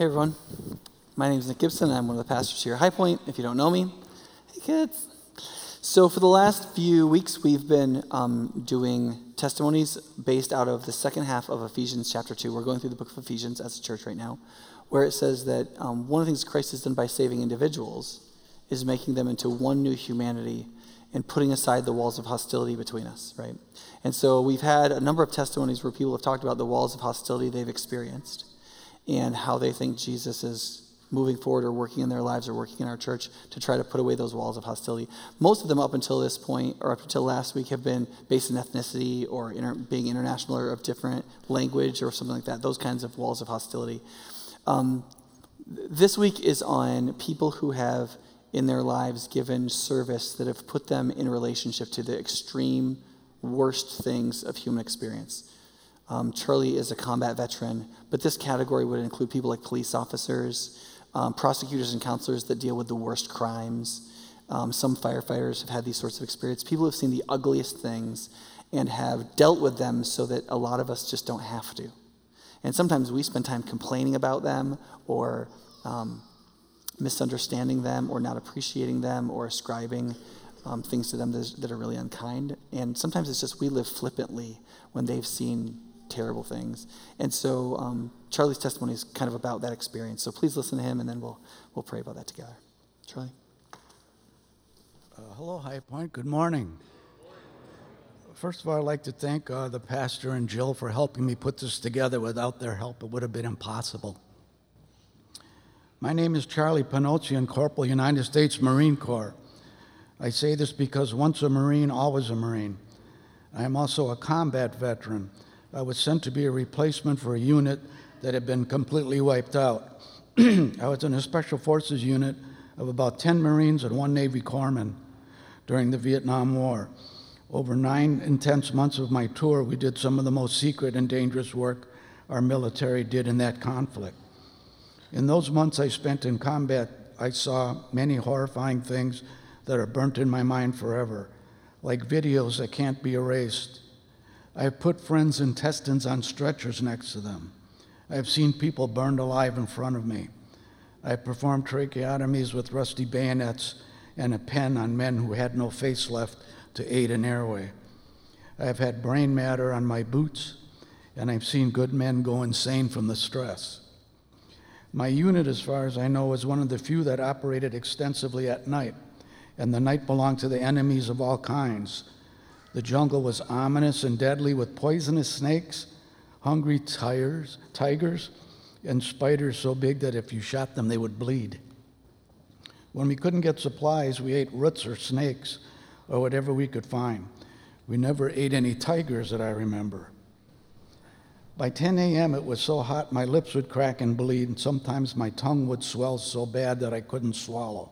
Hey everyone, my name is Nick Gibson. I'm one of the pastors here at High Point. If you don't know me, hey kids. So for the last few weeks, we've been um, doing testimonies based out of the second half of Ephesians chapter two. We're going through the book of Ephesians as a church right now, where it says that um, one of the things Christ has done by saving individuals is making them into one new humanity and putting aside the walls of hostility between us, right? And so we've had a number of testimonies where people have talked about the walls of hostility they've experienced and how they think Jesus is moving forward or working in their lives or working in our church to try to put away those walls of hostility. Most of them, up until this point, or up until last week, have been based in ethnicity or inter- being international or of different language or something like that, those kinds of walls of hostility. Um, this week is on people who have in their lives given service that have put them in relationship to the extreme worst things of human experience. Um, Charlie is a combat veteran, but this category would include people like police officers, um, prosecutors and counselors that deal with the worst crimes. Um, some firefighters have had these sorts of experiences. People have seen the ugliest things and have dealt with them so that a lot of us just don't have to. And sometimes we spend time complaining about them or um, misunderstanding them or not appreciating them or ascribing um, things to them that are really unkind. And sometimes it's just we live flippantly when they've seen terrible things. And so um, Charlie's testimony is kind of about that experience. So please listen to him and then we'll, we'll pray about that together. Charlie? Uh, hello, High Point. Good morning. First of all, I'd like to thank uh, the pastor and Jill for helping me put this together. Without their help, it would have been impossible. My name is Charlie Panocian, Corporal, United States Marine Corps. I say this because once a Marine, always a Marine. I am also a combat veteran. I was sent to be a replacement for a unit that had been completely wiped out. I was in a Special Forces unit of about 10 Marines and one Navy corpsman during the Vietnam War. Over nine intense months of my tour, we did some of the most secret and dangerous work our military did in that conflict. In those months I spent in combat, I saw many horrifying things that are burnt in my mind forever, like videos that can't be erased. I have put friends' intestines on stretchers next to them. I have seen people burned alive in front of me. I have performed tracheotomies with rusty bayonets and a pen on men who had no face left to aid an airway. I have had brain matter on my boots, and I've seen good men go insane from the stress. My unit, as far as I know, was one of the few that operated extensively at night, and the night belonged to the enemies of all kinds. The jungle was ominous and deadly with poisonous snakes, hungry tigers, tigers, and spiders so big that if you shot them, they would bleed. When we couldn't get supplies, we ate roots or snakes or whatever we could find. We never ate any tigers that I remember. By 10 a.m., it was so hot my lips would crack and bleed, and sometimes my tongue would swell so bad that I couldn't swallow.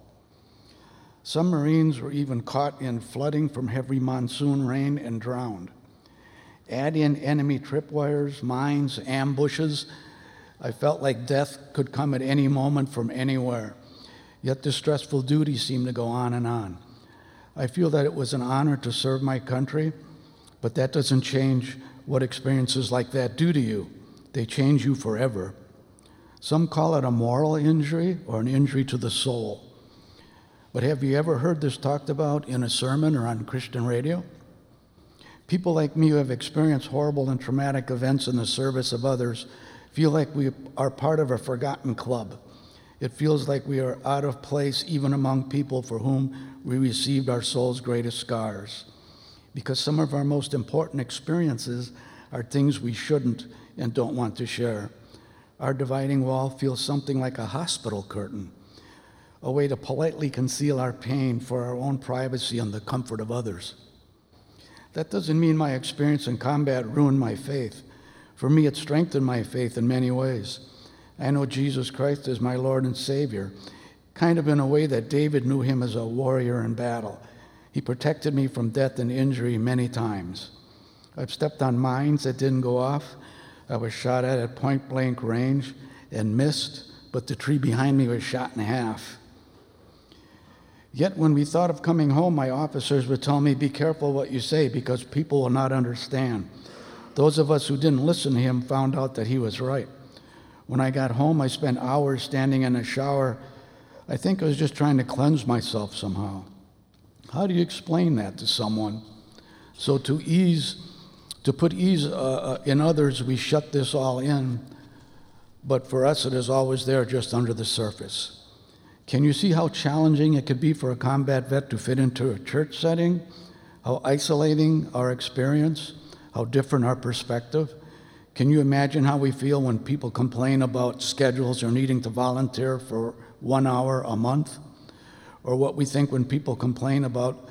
Some Marines were even caught in flooding from heavy monsoon rain and drowned. Add in enemy tripwires, mines, ambushes. I felt like death could come at any moment from anywhere. Yet this stressful duty seemed to go on and on. I feel that it was an honor to serve my country, but that doesn't change what experiences like that do to you. They change you forever. Some call it a moral injury or an injury to the soul. But have you ever heard this talked about in a sermon or on Christian radio? People like me who have experienced horrible and traumatic events in the service of others feel like we are part of a forgotten club. It feels like we are out of place even among people for whom we received our soul's greatest scars because some of our most important experiences are things we shouldn't and don't want to share. Our dividing wall feels something like a hospital curtain, a way to politely conceal our pain for our own privacy and the comfort of others. That doesn't mean my experience in combat ruined my faith. For me, it strengthened my faith in many ways. I know Jesus Christ as my Lord and Savior, kind of in a way that David knew him as a warrior in battle. He protected me from death and injury many times. I've stepped on mines that didn't go off. I was shot at at point blank range and missed, but the tree behind me was shot in half. Yet when we thought of coming home, my officers would tell me, Be careful what you say because people will not understand. Those of us who didn't listen to him found out that he was right. When I got home, I spent hours standing in a shower. I think I was just trying to cleanse myself somehow. How do you explain that to someone? So, to ease, to put ease uh, uh, in others, we shut this all in, but for us, it is always there just under the surface. Can you see how challenging it could be for a combat vet to fit into a church setting? How isolating our experience? How different our perspective? Can you imagine how we feel when people complain about schedules or needing to volunteer for one hour a month? Or what we think when people complain about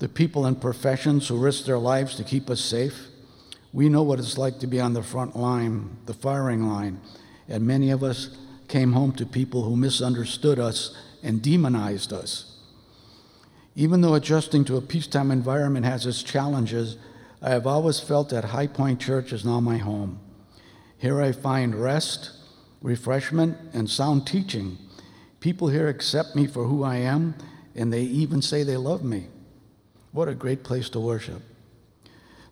the people in professions who risk their lives to keep us safe? We know what it's like to be on the front line, the firing line, and many of us came home to people who misunderstood us and demonized us. Even though adjusting to a peacetime environment has its challenges, I have always felt that High Point Church is now my home. Here I find rest, refreshment, and sound teaching. People here accept me for who I am, and they even say they love me. What a great place to worship.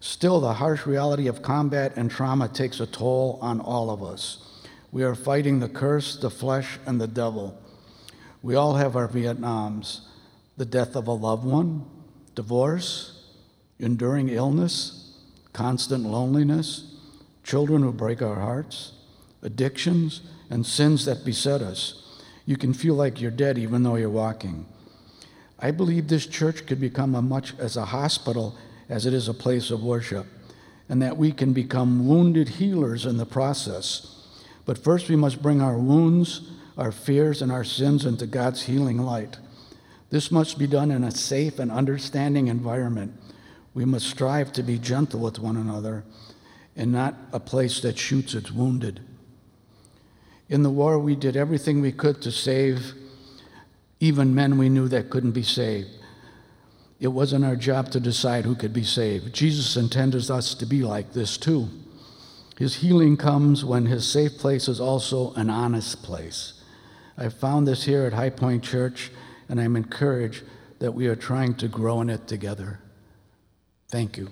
Still, the harsh reality of combat and trauma takes a toll on all of us. We are fighting the curse, the flesh, and the devil. We all have our Vietnams the death of a loved one, divorce, enduring illness, constant loneliness, children who break our hearts, addictions, and sins that beset us. You can feel like you're dead even though you're walking. I believe this church could become as much as a hospital as it is a place of worship, and that we can become wounded healers in the process. But first, we must bring our wounds, our fears, and our sins into God's healing light. This must be done in a safe and understanding environment we must strive to be gentle with one another and not a place that shoots its wounded. In the war, we did everything we could to save even men we knew that couldn't be saved. It wasn't our job to decide who could be saved. Jesus intended us to be like this too. His healing comes when his safe place is also an honest place. I found this here at High Point Church, and I'm encouraged that we are trying to grow in it together. Thank you.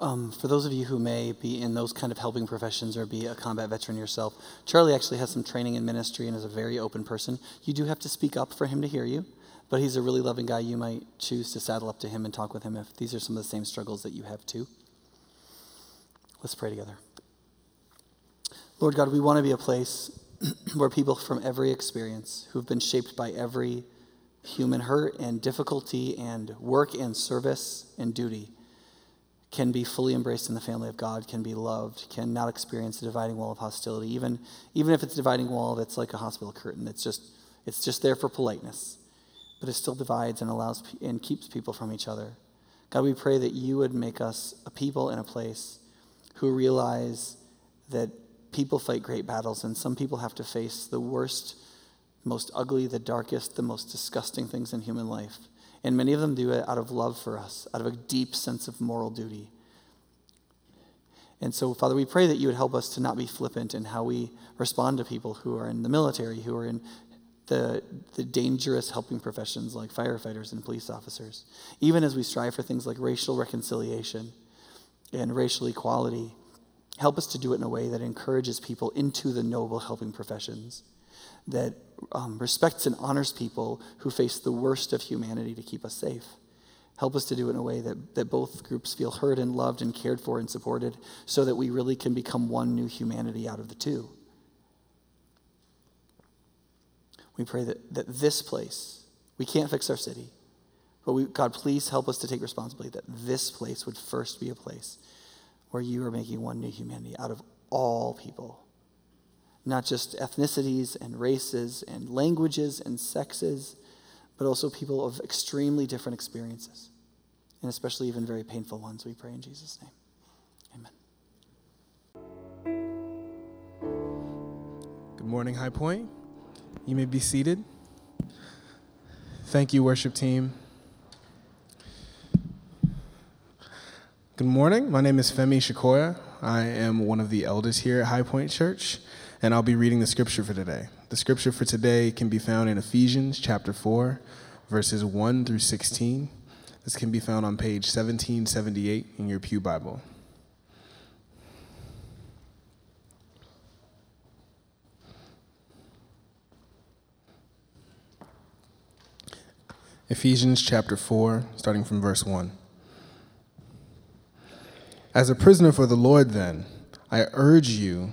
Um, for those of you who may be in those kind of helping professions or be a combat veteran yourself, Charlie actually has some training in ministry and is a very open person. You do have to speak up for him to hear you, but he's a really loving guy. You might choose to saddle up to him and talk with him if these are some of the same struggles that you have too. Let's pray together. Lord God, we want to be a place where people from every experience who've been shaped by every human hurt and difficulty and work and service and duty can be fully embraced in the family of God, can be loved, can not experience a dividing wall of hostility, even, even if it's a dividing wall that's like a hospital curtain. It's just, it's just there for politeness, but it still divides and allows and keeps people from each other. God, we pray that you would make us a people in a place who realize that people fight great battles, and some people have to face the worst, most ugly, the darkest, the most disgusting things in human life. And many of them do it out of love for us, out of a deep sense of moral duty. And so, Father, we pray that you would help us to not be flippant in how we respond to people who are in the military, who are in the, the dangerous helping professions like firefighters and police officers. Even as we strive for things like racial reconciliation and racial equality, help us to do it in a way that encourages people into the noble helping professions that um, respects and honors people who face the worst of humanity to keep us safe. Help us to do it in a way that, that both groups feel heard and loved and cared for and supported so that we really can become one new humanity out of the two. We pray that, that this place, we can't fix our city, but we, God, please help us to take responsibility that this place would first be a place where you are making one new humanity out of all people not just ethnicities and races and languages and sexes, but also people of extremely different experiences, and especially even very painful ones. We pray in Jesus' name. Amen. Good morning, High Point. You may be seated. Thank you, worship team. Good morning. My name is Femi Shikoya. I am one of the elders here at High Point Church, and I'll be reading the scripture for today. The scripture for today can be found in Ephesians chapter 4, verses 1 through 16. This can be found on page 1778 in your Pew Bible. Ephesians chapter 4, starting from verse 1. As a prisoner for the Lord, then, I urge you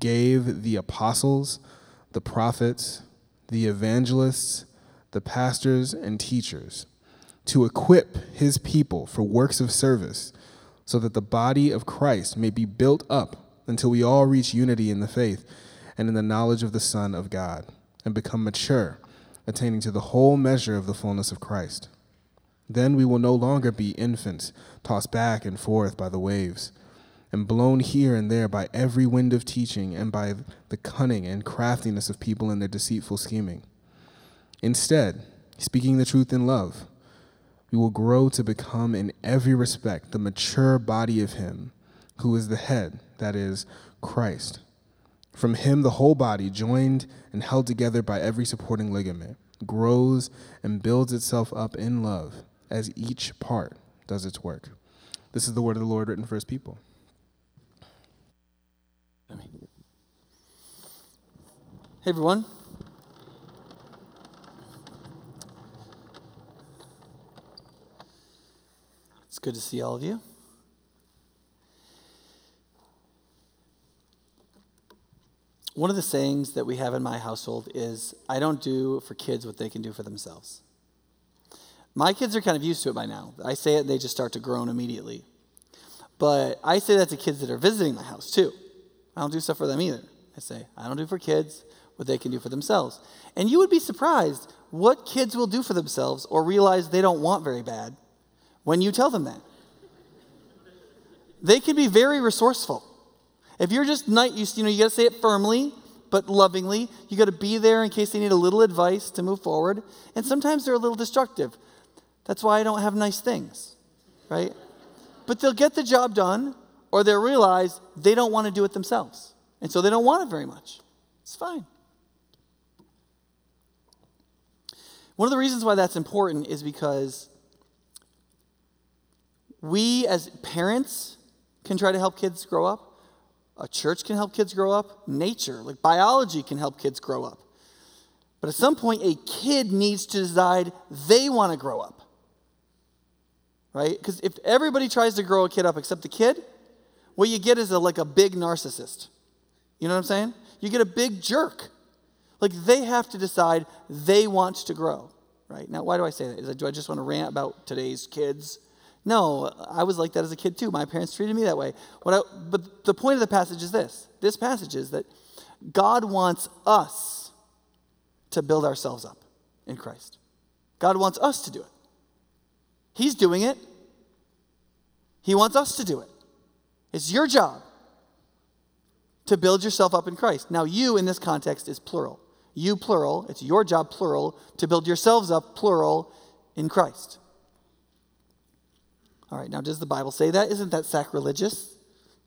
gave the apostles, the prophets, the evangelists, the pastors, and teachers to equip his people for works of service so that the body of Christ may be built up until we all reach unity in the faith and in the knowledge of the Son of God and become mature attaining to the whole measure of the fullness of Christ. Then we will no longer be infants, tossed back and forth by the waves, and blown here and there by every wind of teaching and by the cunning and craftiness of people in their deceitful scheming. Instead, speaking the truth in love, we will grow to become in every respect the mature body of Him who is the head, that is, Christ. From him, the whole body, joined and held together by every supporting ligament, grows and builds itself up in love as each part does its work. This is the word of the Lord written for his people. Everyone. It's good to see all of you. One of the sayings that we have in my household is I don't do for kids what they can do for themselves. My kids are kind of used to it by now. I say it, and they just start to groan immediately. But I say that to kids that are visiting my house too. I don't do stuff for them either. I say, I don't do for kids what they can do for themselves. And you would be surprised what kids will do for themselves or realize they don't want very bad when you tell them that. They can be very resourceful. If you're just night, you, you know, you got to say it firmly, but lovingly. You got to be there in case they need a little advice to move forward. And sometimes they're a little destructive. That's why I don't have nice things, right? But they'll get the job done, or they'll realize they don't want to do it themselves. And so they don't want it very much. It's fine. One of the reasons why that's important is because we as parents can try to help kids grow up. A church can help kids grow up. Nature, like biology, can help kids grow up. But at some point, a kid needs to decide they want to grow up. Right? Because if everybody tries to grow a kid up except the kid, what you get is a, like a big narcissist. You know what I'm saying? You get a big jerk. Like they have to decide they want to grow. Right? Now, why do I say that? Is that do I just want to rant about today's kids? No, I was like that as a kid too. My parents treated me that way. What I, but the point of the passage is this this passage is that God wants us to build ourselves up in Christ. God wants us to do it. He's doing it. He wants us to do it. It's your job to build yourself up in Christ. Now, you in this context is plural. You, plural. It's your job, plural, to build yourselves up, plural, in Christ. All right, now does the Bible say that? Isn't that sacrilegious?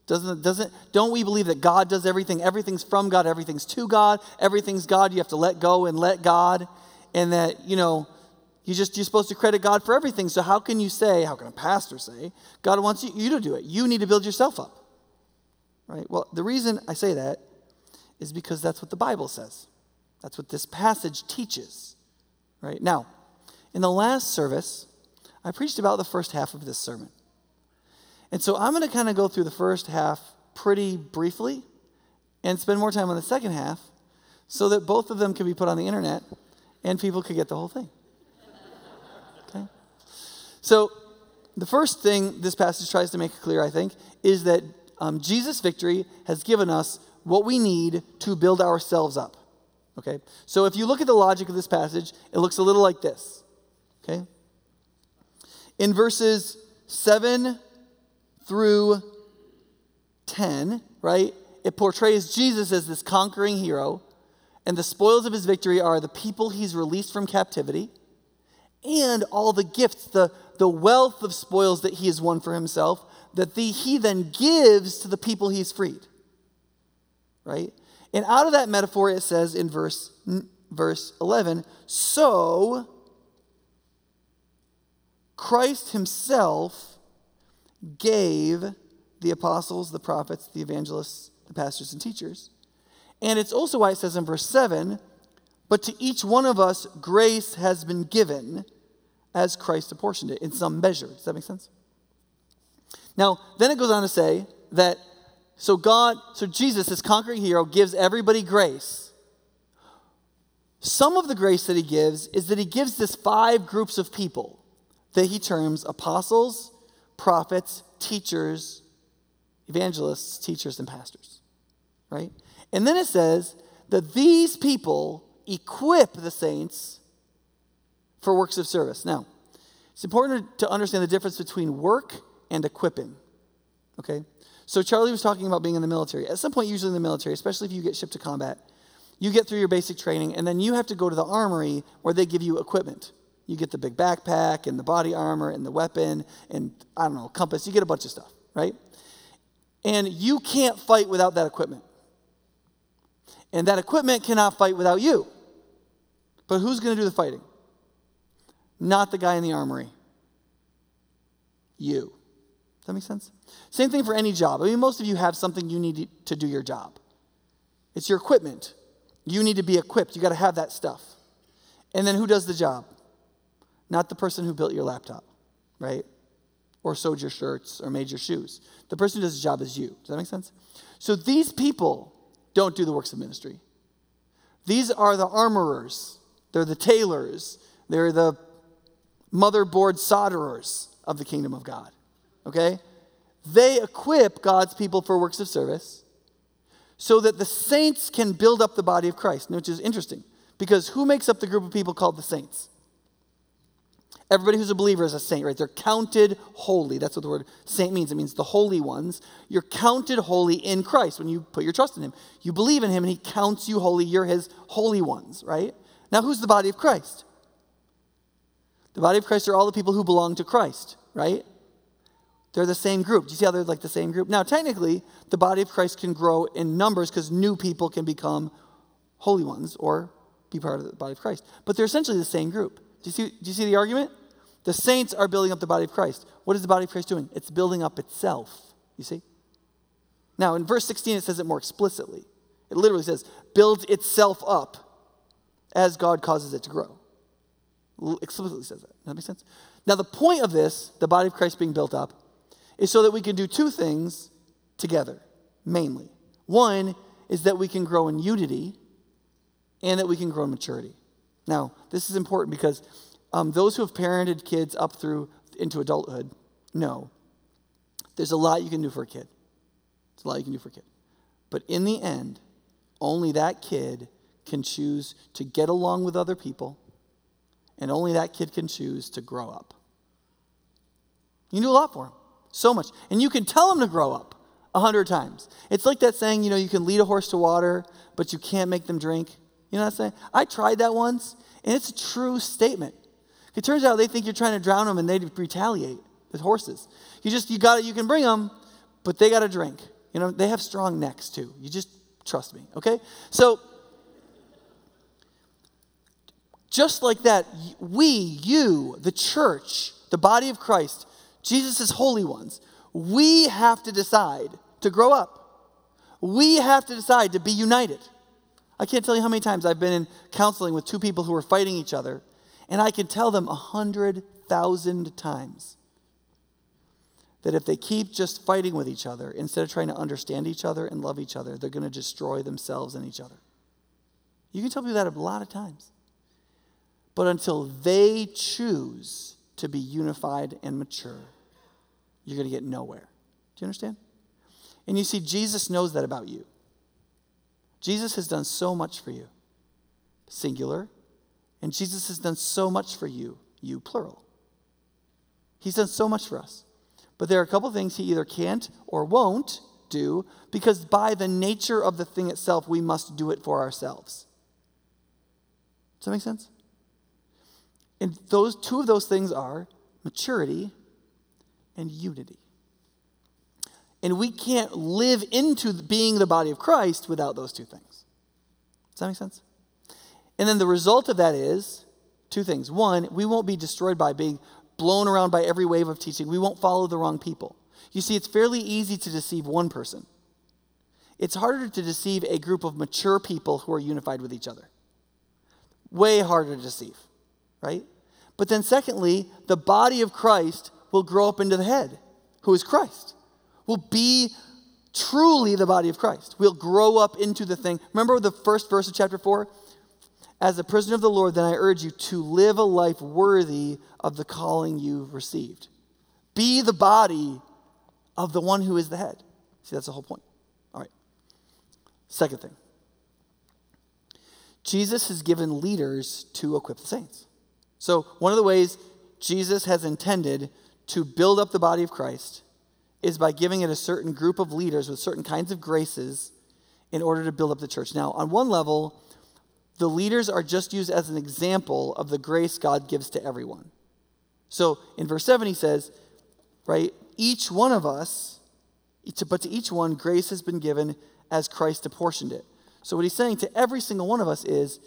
Doesn't, doesn't, don't we believe that God does everything? Everything's from God, everything's to God, everything's God. You have to let go and let God. And that, you know, you just, you're supposed to credit God for everything. So how can you say, how can a pastor say, God wants you, you to do it? You need to build yourself up. Right? Well, the reason I say that is because that's what the Bible says. That's what this passage teaches. Right? Now, in the last service, I preached about the first half of this sermon. And so I'm going to kind of go through the first half pretty briefly and spend more time on the second half so that both of them can be put on the internet and people could get the whole thing. Okay? So, the first thing this passage tries to make clear, I think, is that um, Jesus' victory has given us what we need to build ourselves up. Okay? So, if you look at the logic of this passage, it looks a little like this. Okay? In verses 7 through 10, right, it portrays Jesus as this conquering hero, and the spoils of his victory are the people he's released from captivity and all the gifts, the, the wealth of spoils that he has won for himself, that the, he then gives to the people he's freed. Right? And out of that metaphor, it says in verse, verse 11, so Christ himself gave the apostles, the prophets, the evangelists, the pastors, and teachers. And it's also why it says in verse 7 but to each one of us, grace has been given as Christ apportioned it in some measure. Does that make sense? Now, then it goes on to say that so God, so Jesus, this conquering hero, gives everybody grace. Some of the grace that he gives is that he gives this five groups of people that he terms apostles, prophets, teachers, evangelists, teachers, and pastors. Right? And then it says that these people equip the saints for works of service. Now, it's important to understand the difference between work and equipping. Okay? So, Charlie was talking about being in the military. At some point, usually in the military, especially if you get shipped to combat, you get through your basic training, and then you have to go to the armory where they give you equipment. You get the big backpack and the body armor and the weapon and, I don't know, compass. You get a bunch of stuff, right? And you can't fight without that equipment. And that equipment cannot fight without you. But who's going to do the fighting? Not the guy in the armory. You. Does that make sense? Same thing for any job. I mean, most of you have something you need to do your job. It's your equipment. You need to be equipped. You got to have that stuff. And then who does the job? Not the person who built your laptop, right? Or sewed your shirts or made your shoes. The person who does the job is you. Does that make sense? So these people don't do the works of ministry. These are the armorers, they're the tailors, they're the motherboard solderers of the kingdom of God. Okay? They equip God's people for works of service so that the saints can build up the body of Christ, which is interesting because who makes up the group of people called the saints? Everybody who's a believer is a saint, right? They're counted holy. That's what the word saint means. It means the holy ones. You're counted holy in Christ when you put your trust in Him. You believe in Him and He counts you holy. You're His holy ones, right? Now, who's the body of Christ? The body of Christ are all the people who belong to Christ, right? They're the same group. Do you see how they're like the same group? Now, technically, the body of Christ can grow in numbers because new people can become holy ones or be part of the body of Christ. But they're essentially the same group. Do you see, do you see the argument? The saints are building up the body of Christ. What is the body of Christ doing? It's building up itself. You see? Now, in verse 16, it says it more explicitly. It literally says, builds itself up as God causes it to grow. Explicitly says that. Does that make sense? Now, the point of this, the body of Christ being built up, is so that we can do two things together, mainly. One is that we can grow in unity and that we can grow in maturity. Now, this is important because um, those who have parented kids up through into adulthood know there's a lot you can do for a kid. There's a lot you can do for a kid. But in the end, only that kid can choose to get along with other people, and only that kid can choose to grow up. You can do a lot for them, so much. And you can tell them to grow up a hundred times. It's like that saying, you know, you can lead a horse to water, but you can't make them drink. You know what I'm saying? I tried that once, and it's a true statement. It turns out they think you're trying to drown them and they retaliate with horses. You just, you got it, you can bring them, but they got to drink. You know, they have strong necks too. You just trust me, okay? So, just like that, we, you, the church, the body of Christ, Jesus' holy ones, we have to decide to grow up. We have to decide to be united. I can't tell you how many times I've been in counseling with two people who are fighting each other, and I can tell them a hundred thousand times that if they keep just fighting with each other instead of trying to understand each other and love each other, they're going to destroy themselves and each other. You can tell people that a lot of times. But until they choose to be unified and mature, you're going to get nowhere. Do you understand? And you see, Jesus knows that about you. Jesus has done so much for you, singular, and Jesus has done so much for you, you plural. He's done so much for us. But there are a couple things he either can't or won't do because by the nature of the thing itself, we must do it for ourselves. Does that make sense? And those two of those things are maturity and unity. And we can't live into being the body of Christ without those two things. Does that make sense? And then the result of that is two things. One, we won't be destroyed by being blown around by every wave of teaching. We won't follow the wrong people. You see, it's fairly easy to deceive one person. It's harder to deceive a group of mature people who are unified with each other. Way harder to deceive, right? But then, secondly, the body of Christ will grow up into the head, who is Christ. Will be truly the body of Christ. We'll grow up into the thing. Remember the first verse of chapter 4? As a prisoner of the Lord, then I urge you to live a life worthy of the calling you've received. Be the body of the one who is the head. See, that's the whole point. All right. Second thing Jesus has given leaders to equip the saints. So, one of the ways Jesus has intended to build up the body of Christ is by giving it a certain group of leaders with certain kinds of graces in order to build up the church. Now, on one level, the leaders are just used as an example of the grace God gives to everyone. So in verse 7, he says, right, each one of us, but to each one, grace has been given as Christ apportioned it. So what he's saying to every single one of us is,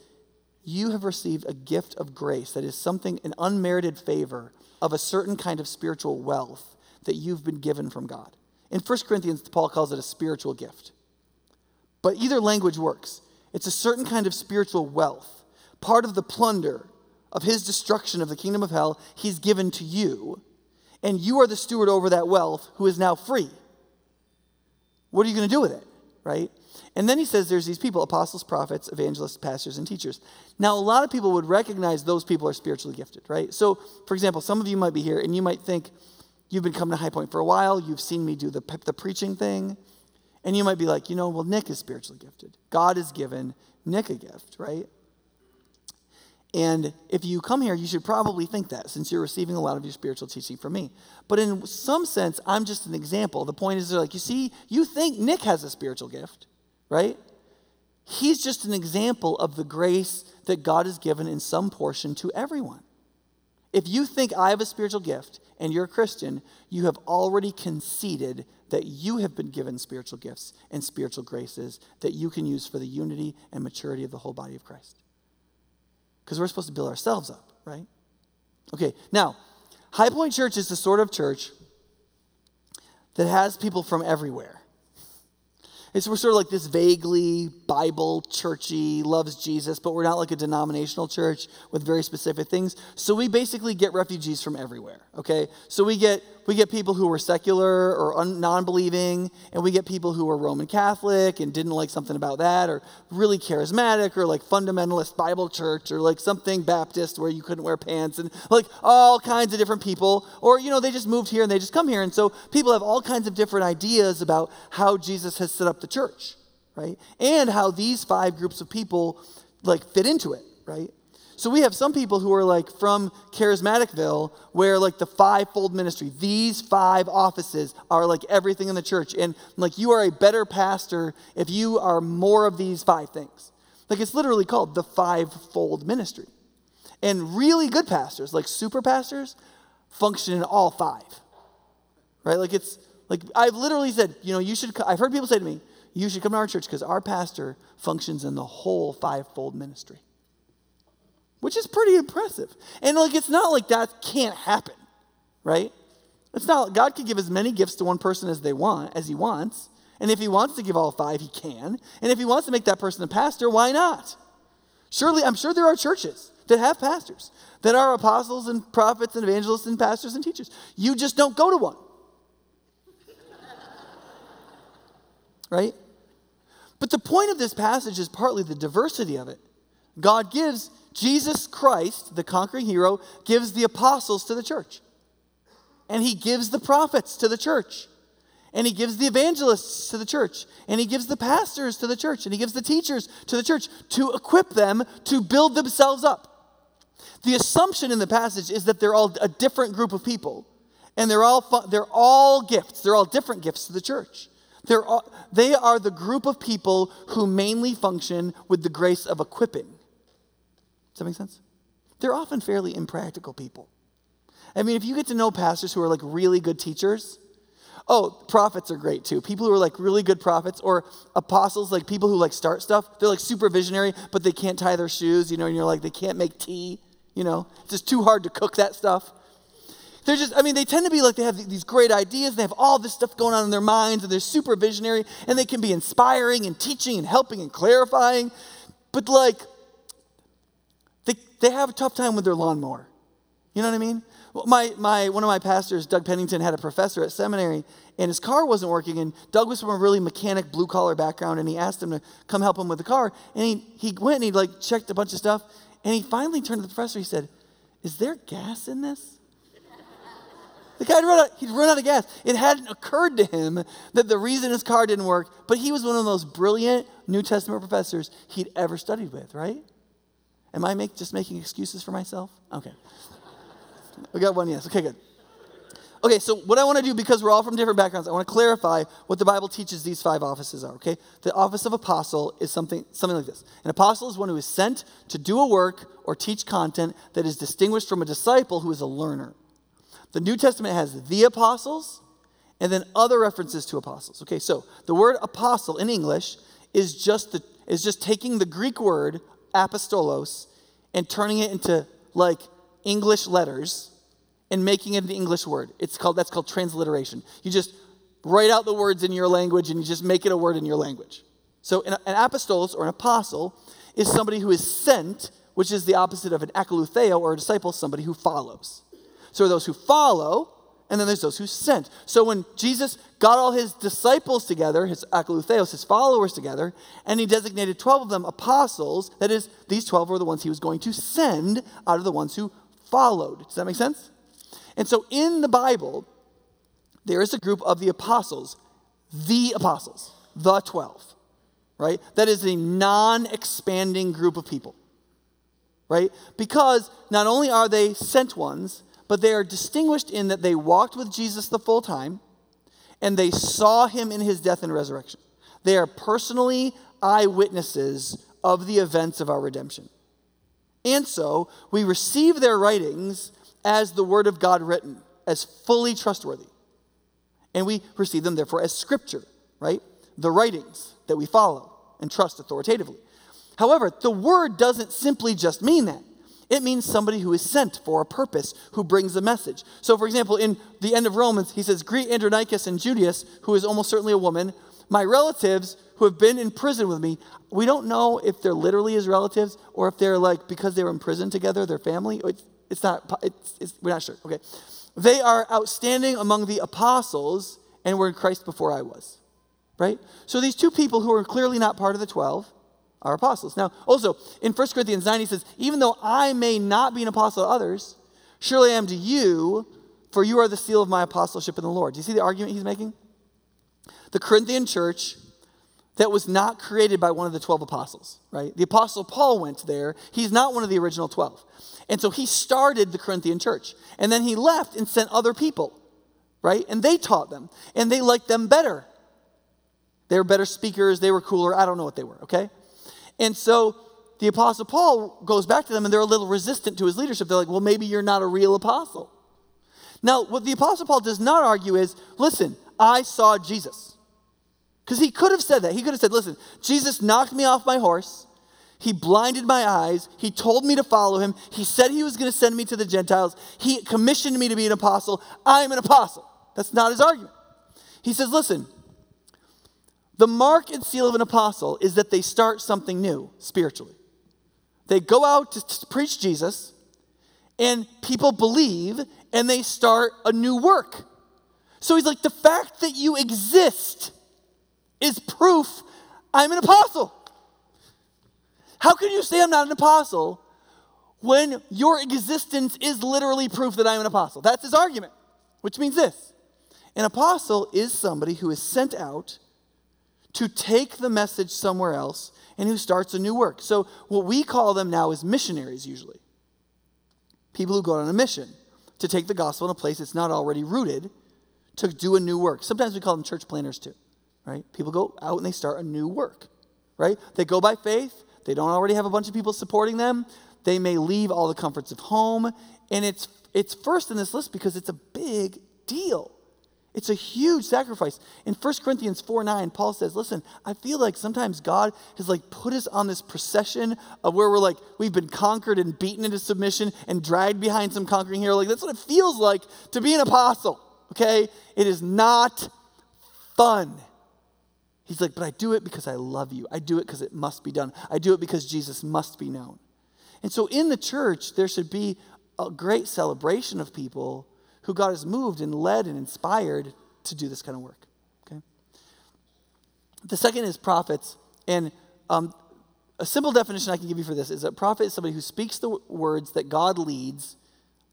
you have received a gift of grace that is something, an unmerited favor of a certain kind of spiritual wealth that you've been given from God. In 1 Corinthians, Paul calls it a spiritual gift. But either language works. It's a certain kind of spiritual wealth. Part of the plunder of his destruction of the kingdom of hell, he's given to you. And you are the steward over that wealth who is now free. What are you going to do with it? Right? And then he says there's these people apostles, prophets, evangelists, pastors, and teachers. Now, a lot of people would recognize those people are spiritually gifted, right? So, for example, some of you might be here and you might think, you've been coming to High Point for a while, you've seen me do the, the preaching thing, and you might be like, you know, well, Nick is spiritually gifted. God has given Nick a gift, right? And if you come here, you should probably think that since you're receiving a lot of your spiritual teaching from me. But in some sense, I'm just an example. The point is, like, you see, you think Nick has a spiritual gift, right? He's just an example of the grace that God has given in some portion to everyone. If you think I have a spiritual gift and you're a Christian, you have already conceded that you have been given spiritual gifts and spiritual graces that you can use for the unity and maturity of the whole body of Christ. Because we're supposed to build ourselves up, right? Okay, now, High Point Church is the sort of church that has people from everywhere. We're sort of like this vaguely Bible churchy, loves Jesus, but we're not like a denominational church with very specific things. So we basically get refugees from everywhere. Okay, so we get we get people who were secular or un- non-believing, and we get people who were Roman Catholic and didn't like something about that, or really charismatic, or like fundamentalist Bible church, or like something Baptist where you couldn't wear pants, and like all kinds of different people. Or you know they just moved here and they just come here, and so people have all kinds of different ideas about how Jesus has set up the church, right? And how these five groups of people like fit into it, right? So we have some people who are like from Charismaticville, where like the five-fold ministry, these five offices are like everything in the church. And like you are a better pastor if you are more of these five things. Like it's literally called the five-fold ministry. And really good pastors, like super pastors, function in all five. Right? Like it's Like, I've literally said, you know, you should, I've heard people say to me, you should come to our church because our pastor functions in the whole fivefold ministry, which is pretty impressive. And like, it's not like that can't happen, right? It's not, God can give as many gifts to one person as they want, as he wants. And if he wants to give all five, he can. And if he wants to make that person a pastor, why not? Surely, I'm sure there are churches that have pastors, that are apostles and prophets and evangelists and pastors and teachers. You just don't go to one. right? But the point of this passage is partly the diversity of it. God gives Jesus Christ, the conquering hero, gives the apostles to the church. And he gives the prophets to the church. And he gives the evangelists to the church. And he gives the pastors to the church. And he gives the teachers to the church to equip them to build themselves up. The assumption in the passage is that they're all a different group of people. And they're all, they're all gifts. They're all different gifts to the church. They're all, they are the group of people who mainly function with the grace of equipping. Does that make sense? They're often fairly impractical people. I mean, if you get to know pastors who are like really good teachers, oh, prophets are great too. People who are like really good prophets or apostles, like people who like start stuff, they're like super visionary, but they can't tie their shoes, you know, and you're like, they can't make tea, you know, it's just too hard to cook that stuff. They're just, I mean, they tend to be like they have these great ideas, they have all this stuff going on in their minds, and they're super visionary, and they can be inspiring and teaching and helping and clarifying, but like, they, have a tough time with their lawnmower. You know what I mean? My, my, one of my pastors, Doug Pennington, had a professor at seminary, and his car wasn't working. And Doug was from a really mechanic, blue collar background, and he asked him to come help him with the car. And he, he went and he like checked a bunch of stuff, and he finally turned to the professor. He said, "Is there gas in this?" The guy run, out, he'd run out of gas. It hadn't occurred to him that the reason his car didn't work, but he was one of those brilliant New Testament professors he'd ever studied with, right? Am I make, just making excuses for myself? Okay. We got one yes. Okay, good. Okay, so what I want to do, because we're all from different backgrounds, I want to clarify what the Bible teaches these five offices are, okay? The office of apostle is something, something like this. An apostle is one who is sent to do a work or teach content that is distinguished from a disciple who is a learner. The New Testament has the apostles and then other references to apostles. Okay, so the word apostle in English is just the is just taking the Greek word apostolos and turning it into like English letters and making it an English word. It's called that's called transliteration. You just write out the words in your language and you just make it a word in your language. So an, an apostolos or an apostle is somebody who is sent, which is the opposite of an akolutheo or a disciple, somebody who follows. So those who follow, and then there's those who sent. So when Jesus got all his disciples together, his akolutheos, his followers together, and he designated 12 of them apostles, that is, these 12 were the ones he was going to send out of the ones who followed. Does that make sense? And so in the Bible, there is a group of the apostles, the apostles, the 12, right? That is a non expanding group of people, right? Because not only are they sent ones, but they are distinguished in that they walked with Jesus the full time and they saw him in his death and resurrection. They are personally eyewitnesses of the events of our redemption. And so we receive their writings as the Word of God written, as fully trustworthy. And we receive them, therefore, as Scripture, right? The writings that we follow and trust authoritatively. However, the Word doesn't simply just mean that. It means somebody who is sent for a purpose, who brings a message. So, for example, in the end of Romans, he says, Greet Andronicus and Junia, who is almost certainly a woman, my relatives who have been in prison with me. We don't know if they're literally his relatives or if they're like, because they were in prison together, their family. It's, it's not, it's, it's, we're not sure. Okay. They are outstanding among the apostles and were in Christ before I was. Right? So these two people who are clearly not part of the 12 are apostles. Now, also, in 1 Corinthians 9, he says, Even though I may not be an apostle to others, surely I am to you, for you are the seal of my apostleship in the Lord. Do you see the argument he's making? The Corinthian church that was not created by one of the 12 apostles, right? The apostle Paul went there. He's not one of the original 12. And so he started the Corinthian church. And then he left and sent other people, right? And they taught them. And they liked them better. They were better speakers. They were cooler. I don't know what they were, okay? And so the apostle Paul goes back to them and they're a little resistant to his leadership. They're like, well, maybe you're not a real apostle. Now, what the apostle Paul does not argue is listen, I saw Jesus. Because he could have said that. He could have said, listen, Jesus knocked me off my horse. He blinded my eyes. He told me to follow him. He said he was going to send me to the Gentiles. He commissioned me to be an apostle. I'm an apostle. That's not his argument. He says, listen, the mark and seal of an apostle is that they start something new spiritually. They go out to, preach Jesus, and people believe, and they start a new work. So he's like, the fact that you exist is proof I'm an apostle. How can you say I'm not an apostle when your existence is literally proof that I'm an apostle? That's his argument, which means this an apostle is somebody who is sent out to take the message somewhere else and who starts a new work. So, what we call them now is missionaries, usually. People who go on a mission to take the gospel in a place that's not already rooted to do a new work. Sometimes we call them church planters too, right? People go out and they start a new work, right? They go by faith, they don't already have a bunch of people supporting them. They may leave all the comforts of home, and it's it's first in this list because it's a big deal. It's a huge sacrifice. In 1 Corinthians 4 9, Paul says, Listen, I feel like sometimes God has like put us on this procession of where we're like, we've been conquered and beaten into submission and dragged behind some conquering hero. Like, that's what it feels like to be an apostle, okay? It is not fun. He's like, but I do it because I love you. I do it because it must be done. I do it because Jesus must be known. And so in the church, there should be a great celebration of people who God has moved and led and inspired to do this kind of work. Okay. The second is prophets, and um, a simple definition I can give you for this is a prophet is somebody who speaks the words that God leads.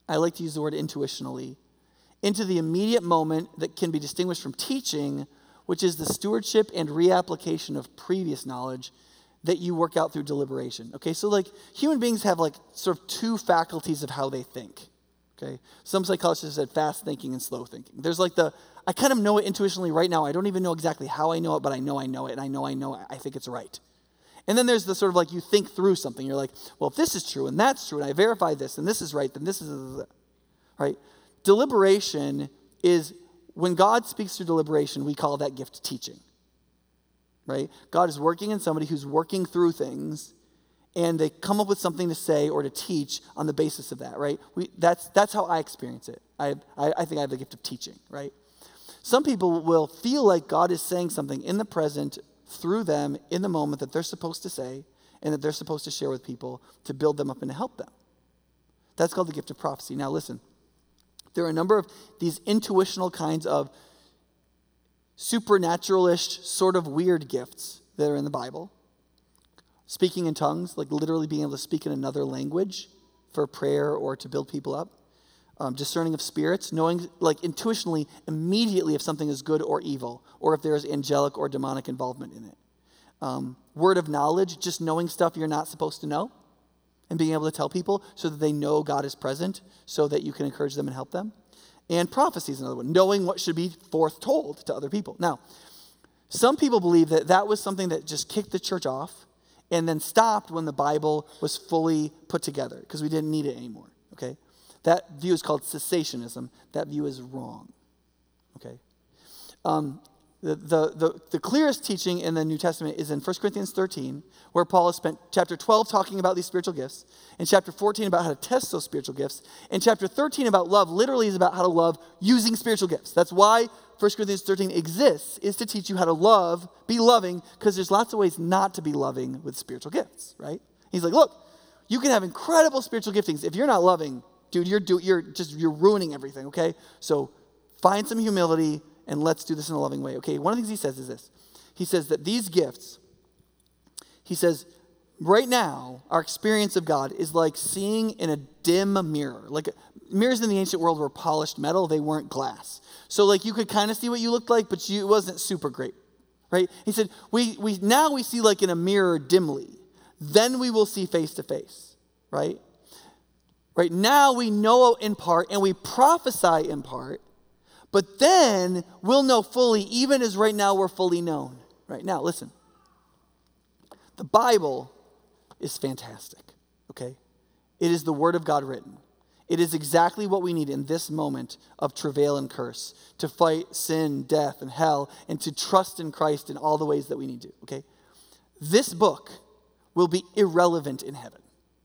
I like to use the word intuitionally into the immediate moment that can be distinguished from teaching, which is the stewardship and reapplication of previous knowledge that you work out through deliberation. Okay, so like human beings have like sort of two faculties of how they think. Okay? Some psychologists said fast thinking and slow thinking. There's like the, I kind of know it intuitionally right now. I don't even know exactly how I know it, but I know I know it, and I know I know it. I think it's right. And then there's the sort of like you think through something. You're like, well, if this is true and that's true, and I verify this and this is right, then this is right. Deliberation is when God speaks through deliberation, we call that gift teaching. Right? God is working in somebody who's working through things and they come up with something to say or to teach on the basis of that, right? We, that's, that's how I experience it. I, I, I think I have the gift of teaching, right? Some people will feel like God is saying something in the present through them in the moment that they're supposed to say and that they're supposed to share with people to build them up and to help them. That's called the gift of prophecy. Now, listen, there are a number of these intuitional kinds of supernaturalish, sort of weird gifts that are in the Bible. Speaking in tongues, like literally being able to speak in another language for prayer or to build people up. Um, discerning of spirits, knowing like intuitionally immediately if something is good or evil, or if there's angelic or demonic involvement in it. Um, word of knowledge, just knowing stuff you're not supposed to know and being able to tell people so that they know God is present so that you can encourage them and help them. And prophecy is another one, knowing what should be foretold to other people. Now, some people believe that that was something that just kicked the church off and then stopped when the Bible was fully put together because we didn't need it anymore. Okay? That view is called cessationism. That view is wrong. Okay? Um, the, the, the, the, clearest teaching in the New Testament is in 1 Corinthians 13, where Paul has spent chapter 12 talking about these spiritual gifts, and chapter 14 about how to test those spiritual gifts, and chapter 13 about love literally is about how to love using spiritual gifts. That's why 1 Corinthians 13 exists, is to teach you how to love, be loving, because there's lots of ways not to be loving with spiritual gifts, right? He's like, look, you can have incredible spiritual giftings. If you're not loving, dude, you're, do, you're just, you're ruining everything, okay? So find some humility and let's do this in a loving way. Okay, one of the things he says is this. He says that these gifts, he says, right now, our experience of God is like seeing in a dim mirror. Like mirrors in the ancient world were polished metal, they weren't glass. So like you could kind of see what you looked like, but you, it wasn't super great. Right? He said, we, we now we see like in a mirror dimly. Then we will see face to face. Right? Right now we know in part and we prophesy in part, but then we'll know fully, even as right now we're fully known. Right now, listen. The Bible is fantastic, okay? It is the Word of God written. It is exactly what we need in this moment of travail and curse to fight sin, death, and hell, and to trust in Christ in all the ways that we need to, okay? This book will be irrelevant in heaven,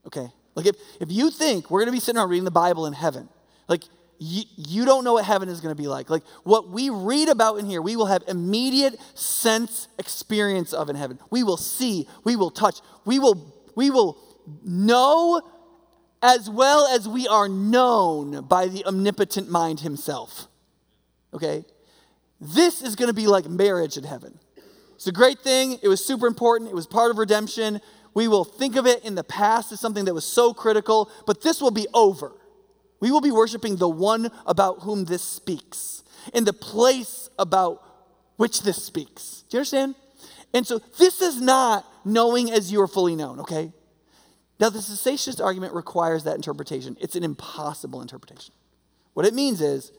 okay? Like, if, if you think we're gonna be sitting around reading the Bible in heaven, like, you, you don't know what heaven is going to be like. Like what we read about in here, we will have immediate sense experience of in heaven. We will see, we will touch, we will, we will know as well as we are known by the omnipotent mind himself. Okay? This is going to be like marriage in heaven. It's a great thing. It was super important. It was part of redemption. We will think of it in the past as something that was so critical, but this will be over. We will be worshiping the one about whom this speaks, in the place about which this speaks. Do you understand? And so this is not knowing as you are fully known, okay? Now, the cessationist argument requires that interpretation. It's an impossible interpretation. What it means is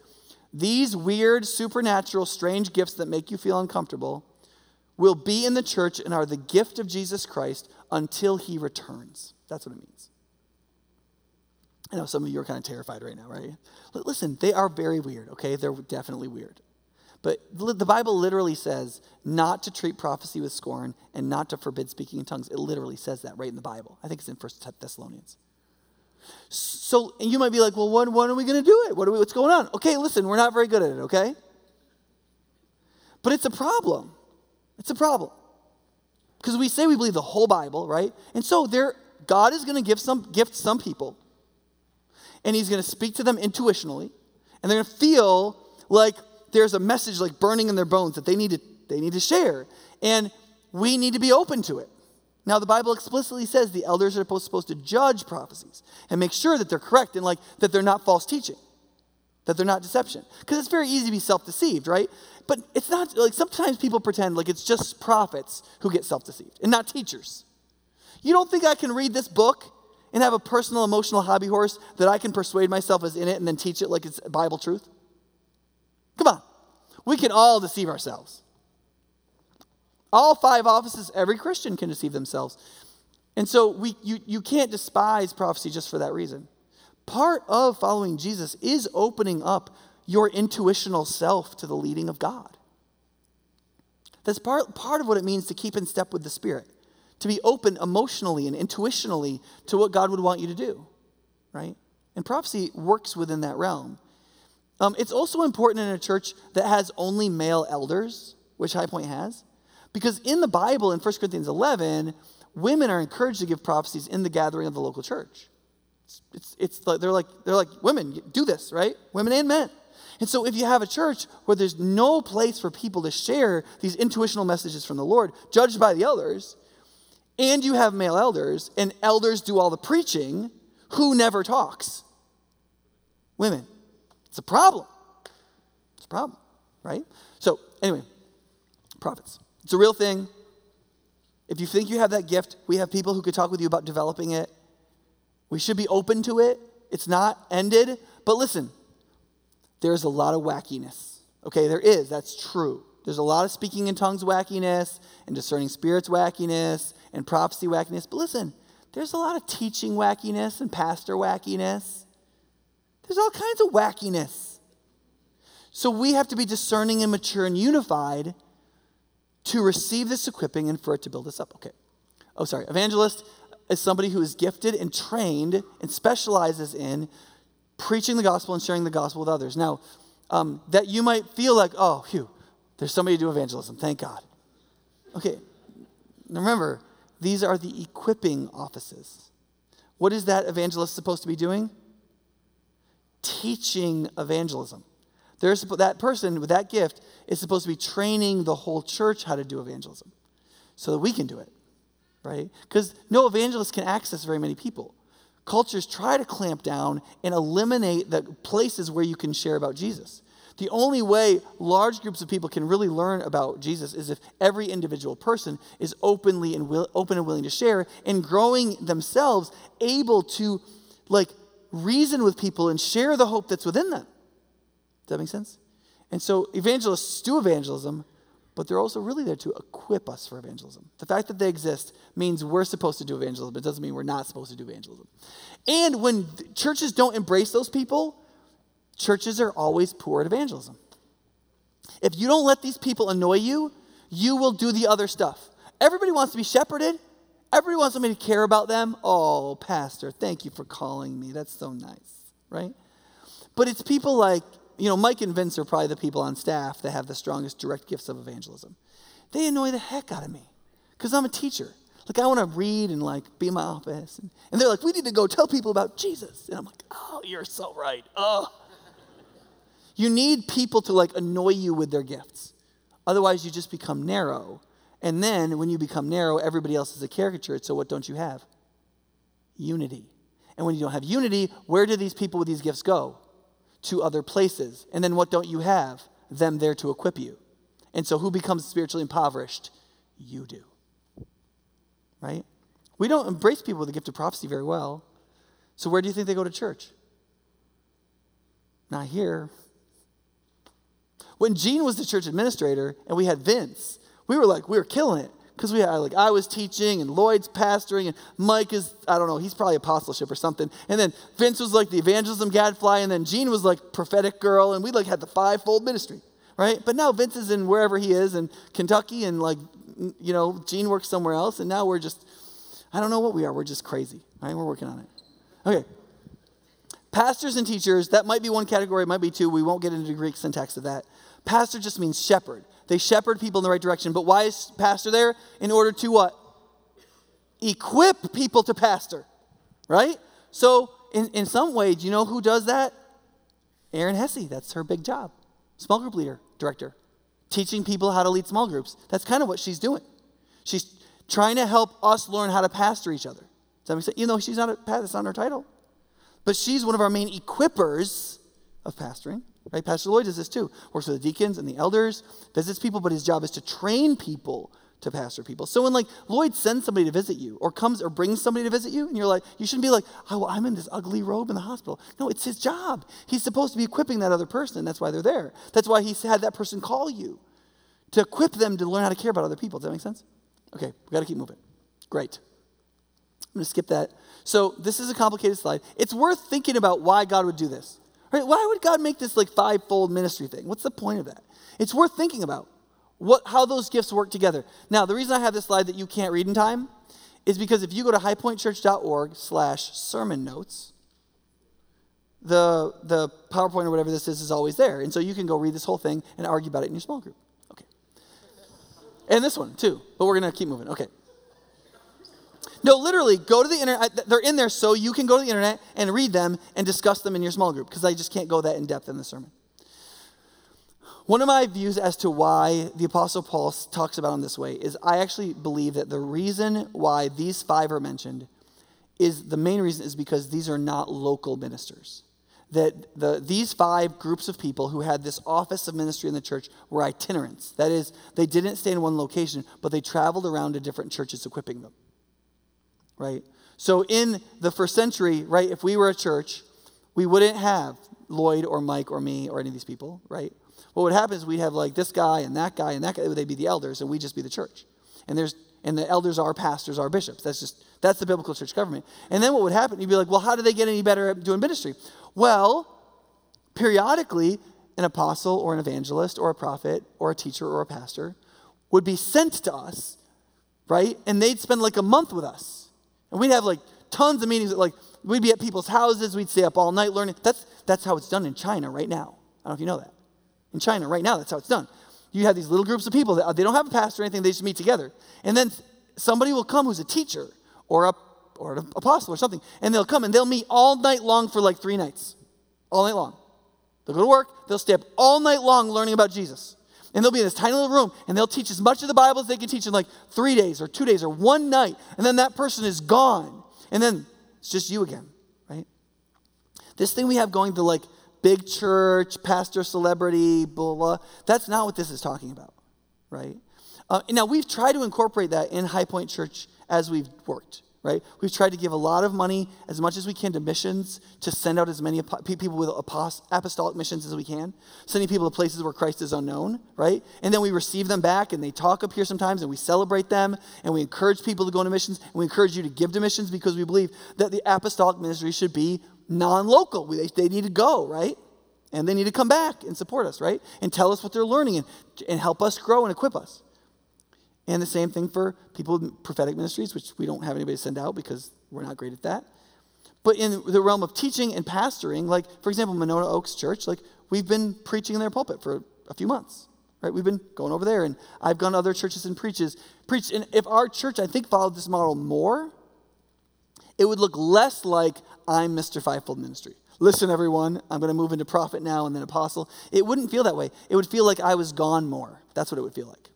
these weird, supernatural, strange gifts that make you feel uncomfortable will be in the church and are the gift of Jesus Christ until he returns. That's what it means. I know some of you are kind of terrified right now, right? Listen, they are very weird, okay? They're definitely weird. But the Bible literally says not to treat prophecy with scorn and not to forbid speaking in tongues. It literally says that right in the Bible. I think it's in First Thessalonians. So, and you might be like, well, when, when are we going to do it? What are we, what's going on? Okay, listen, we're not very good at it, okay? But it's a problem. It's a problem. Because we say we believe the whole Bible, right? And so there, God is going to give some gift some people, and He's going to speak to them intuitionally, and they're going to feel like there's a message like burning in their bones that they need to, they need to share. And we need to be open to it. Now, the Bible explicitly says the elders are supposed to judge prophecies and make sure that they're correct and like that they're not false teaching, that they're not deception. Because it's very easy to be self deceived, right? But it's not like sometimes people pretend like it's just prophets who get self deceived and not teachers. You don't think I can read this book and have a personal emotional hobby horse that I can persuade myself is in it and then teach it like it's Bible truth? Come on. We can all deceive ourselves. All five offices, every Christian can deceive themselves. And so we, you, you can't despise prophecy just for that reason. Part of following Jesus is opening up your intuitional self to the leading of God. That's part, part of what it means to keep in step with the Spirit, to be open emotionally and intuitionally to what God would want you to do, right? And prophecy works within that realm. Um, it's also important in a church that has only male elders, which High Point has, because in the Bible, in 1 Corinthians 11, women are encouraged to give prophecies in the gathering of the local church. It's, it's, it's like, they're like, they're like, women, do this, right? Women and men. And so if you have a church where there's no place for people to share these intuitional messages from the Lord, judged by the elders, and you have male elders, and elders do all the preaching, who never talks? Women. It's a problem. It's a problem, right? So, anyway, prophets. It's a real thing. If you think you have that gift, we have people who could talk with you about developing it. We should be open to it. It's not ended. But listen, there's a lot of wackiness. Okay, there is. That's true. There's a lot of speaking in tongues wackiness and discerning spirits wackiness and prophecy wackiness. But listen, there's a lot of teaching wackiness and pastor wackiness. There's all kinds of wackiness. So we have to be discerning and mature and unified to receive this equipping and for it to build us up. Okay. Oh, sorry. Evangelist is somebody who is gifted and trained and specializes in preaching the gospel and sharing the gospel with others. Now, um, that you might feel like, oh, phew, there's somebody to do evangelism. Thank God. Okay. Now remember, these are the equipping offices. What is that evangelist supposed to be doing? Teaching evangelism. There's, that person with that gift is supposed to be training the whole church how to do evangelism so that we can do it, right? Because no evangelist can access very many people. Cultures try to clamp down and eliminate the places where you can share about Jesus. The only way large groups of people can really learn about Jesus is if every individual person is openly and will, open and willing to share and growing themselves able to like reason with people and share the hope that's within them. Does that make sense? And so evangelists do evangelism, but they're also really there to equip us for evangelism. The fact that they exist means we're supposed to do evangelism, but it doesn't mean we're not supposed to do evangelism. And when churches don't embrace those people, churches are always poor at evangelism. If you don't let these people annoy you, you will do the other stuff. Everybody wants to be shepherded. Everybody wants somebody to care about them. Oh, Pastor, thank you for calling me. That's so nice, right? But it's people like, you know, Mike and Vince are probably the people on staff that have the strongest direct gifts of evangelism. They annoy the heck out of me because I'm a teacher. Like, I want to read and, like, be in my office. And, and they're like, we need to go tell people about Jesus. And I'm like, oh, you're so right. Oh. You need people to, like, annoy you with their gifts. Otherwise, you just become narrow. And then when you become narrow, everybody else is a caricature. So what don't you have? Unity. And when you don't have unity, where do these people with these gifts go? To other places. And then what don't you have? Them there to equip you. And so who becomes spiritually impoverished? You do. Right? We don't embrace people with the gift of prophecy very well. So where do you think they go to church? Not here. When Gene was the church administrator and we had Vince, we were like, we were killing it. Because we had, like, I was teaching and Lloyd's pastoring and Mike is, I don't know, he's probably apostleship or something. And then Vince was like the evangelism gadfly and then Gene was like prophetic girl and we like had the fivefold ministry, right? But now Vince is in wherever he is in Kentucky and like, you know, Gene works somewhere else and now we're just, I don't know what we are. We're just crazy, right? We're working on it. Okay. Pastors and teachers, that might be one category, might be two. We won't get into the Greek syntax of that. Pastor just means shepherd. They shepherd people in the right direction. But why is pastor there? In order to what? Equip people to pastor, right? So, in, in some way, do you know who does that? Erin Hesse. That's her big job. Small group leader, director. Teaching people how to lead small groups. That's kind of what she's doing. She's trying to help us learn how to pastor each other. Sense? Even though she's not a, pastor, that's not her title. But she's one of our main equippers of pastoring. Right? Pastor Lloyd does this too. Works with the deacons and the elders, visits people, but his job is to train people to pastor people. So when like Lloyd sends somebody to visit you or comes or brings somebody to visit you, and you're like, you shouldn't be like, oh, I'm in this ugly robe in the hospital. No, it's his job. He's supposed to be equipping that other person. That's why they're there. That's why he had that person call you to equip them to learn how to care about other people. Does that make sense? Okay, we got to keep moving. Great. I'm going to skip that. So this is a complicated slide. It's worth thinking about why God would do this. Right? Why would God make this like five-fold ministry thing? What's the point of that? It's worth thinking about what, how those gifts work together. Now, the reason I have this slide that you can't read in time is because if you go to highpointchurch.org slash sermon notes, the, the PowerPoint or whatever this is is always there. And so you can go read this whole thing and argue about it in your small group. Okay. And this one too, but we're going to keep moving. Okay. No, literally, go to the internet. They're in there so you can go to the internet and read them and discuss them in your small group because I just can't go that in depth in the sermon. One of my views as to why the Apostle Paul talks about in this way is I actually believe that the reason why these five are mentioned is the main reason is because these are not local ministers. That the, these five groups of people who had this office of ministry in the church were itinerants. That is, they didn't stay in one location, but they traveled around to different churches equipping them right? So in the first century, right, if we were a church, we wouldn't have Lloyd or Mike or me or any of these people, right? What would happen is we'd have like this guy and that guy and that guy, they'd be the elders, and we'd just be the church. And there's and the elders are pastors, are bishops. That's just that's the biblical church government. And then what would happen? You'd be like, well, how do they get any better at doing ministry? Well, periodically, an apostle or an evangelist or a prophet or a teacher or a pastor would be sent to us, right? And they'd spend like a month with us and we'd have like tons of meetings. Like we'd be at people's houses. We'd stay up all night learning. That's, that's how it's done in China right now. I don't know if you know that. In China right now, that's how it's done. You have these little groups of people that uh, they don't have a pastor or anything. They just meet together. And then somebody will come who's a teacher or a or an apostle or something, and they'll come and they'll meet all night long for like three nights, all night long. They'll go to work. They'll stay up all night long learning about Jesus. And they'll be in this tiny little room and they'll teach as much of the Bible as they can teach in like three days or two days or one night. And then that person is gone. And then it's just you again, right? This thing we have going to like big church, pastor celebrity, blah, blah, that's not what this is talking about, right? Uh, now, we've tried to incorporate that in High Point Church as we've worked, right? We've tried to give a lot of money, as much as we can, to missions, to send out as many people with apostolic missions as we can, sending people to places where Christ is unknown, right? And then we receive them back, and they talk up here sometimes, and we celebrate them, and we encourage people to go into missions, and we encourage you to give to missions because we believe that the apostolic ministry should be non local. They, they need to go, right? And they need to come back and support us, right? And tell us what they're learning and, and help us grow and equip us. And the same thing for people with prophetic ministries, which we don't have anybody to send out because we're not great at that. But in the realm of teaching and pastoring, like, for example, Monona Oaks Church, like, we've been preaching in their pulpit for a few months, right? We've been going over there, and I've gone to other churches and preaches, preached. And if our church, I think, followed this model more, it would look less like I'm Mr. Fivefold Ministry. Listen, everyone, I'm going to move into prophet now and then apostle. It wouldn't feel that way. It would feel like I was gone more. That's what it would feel like.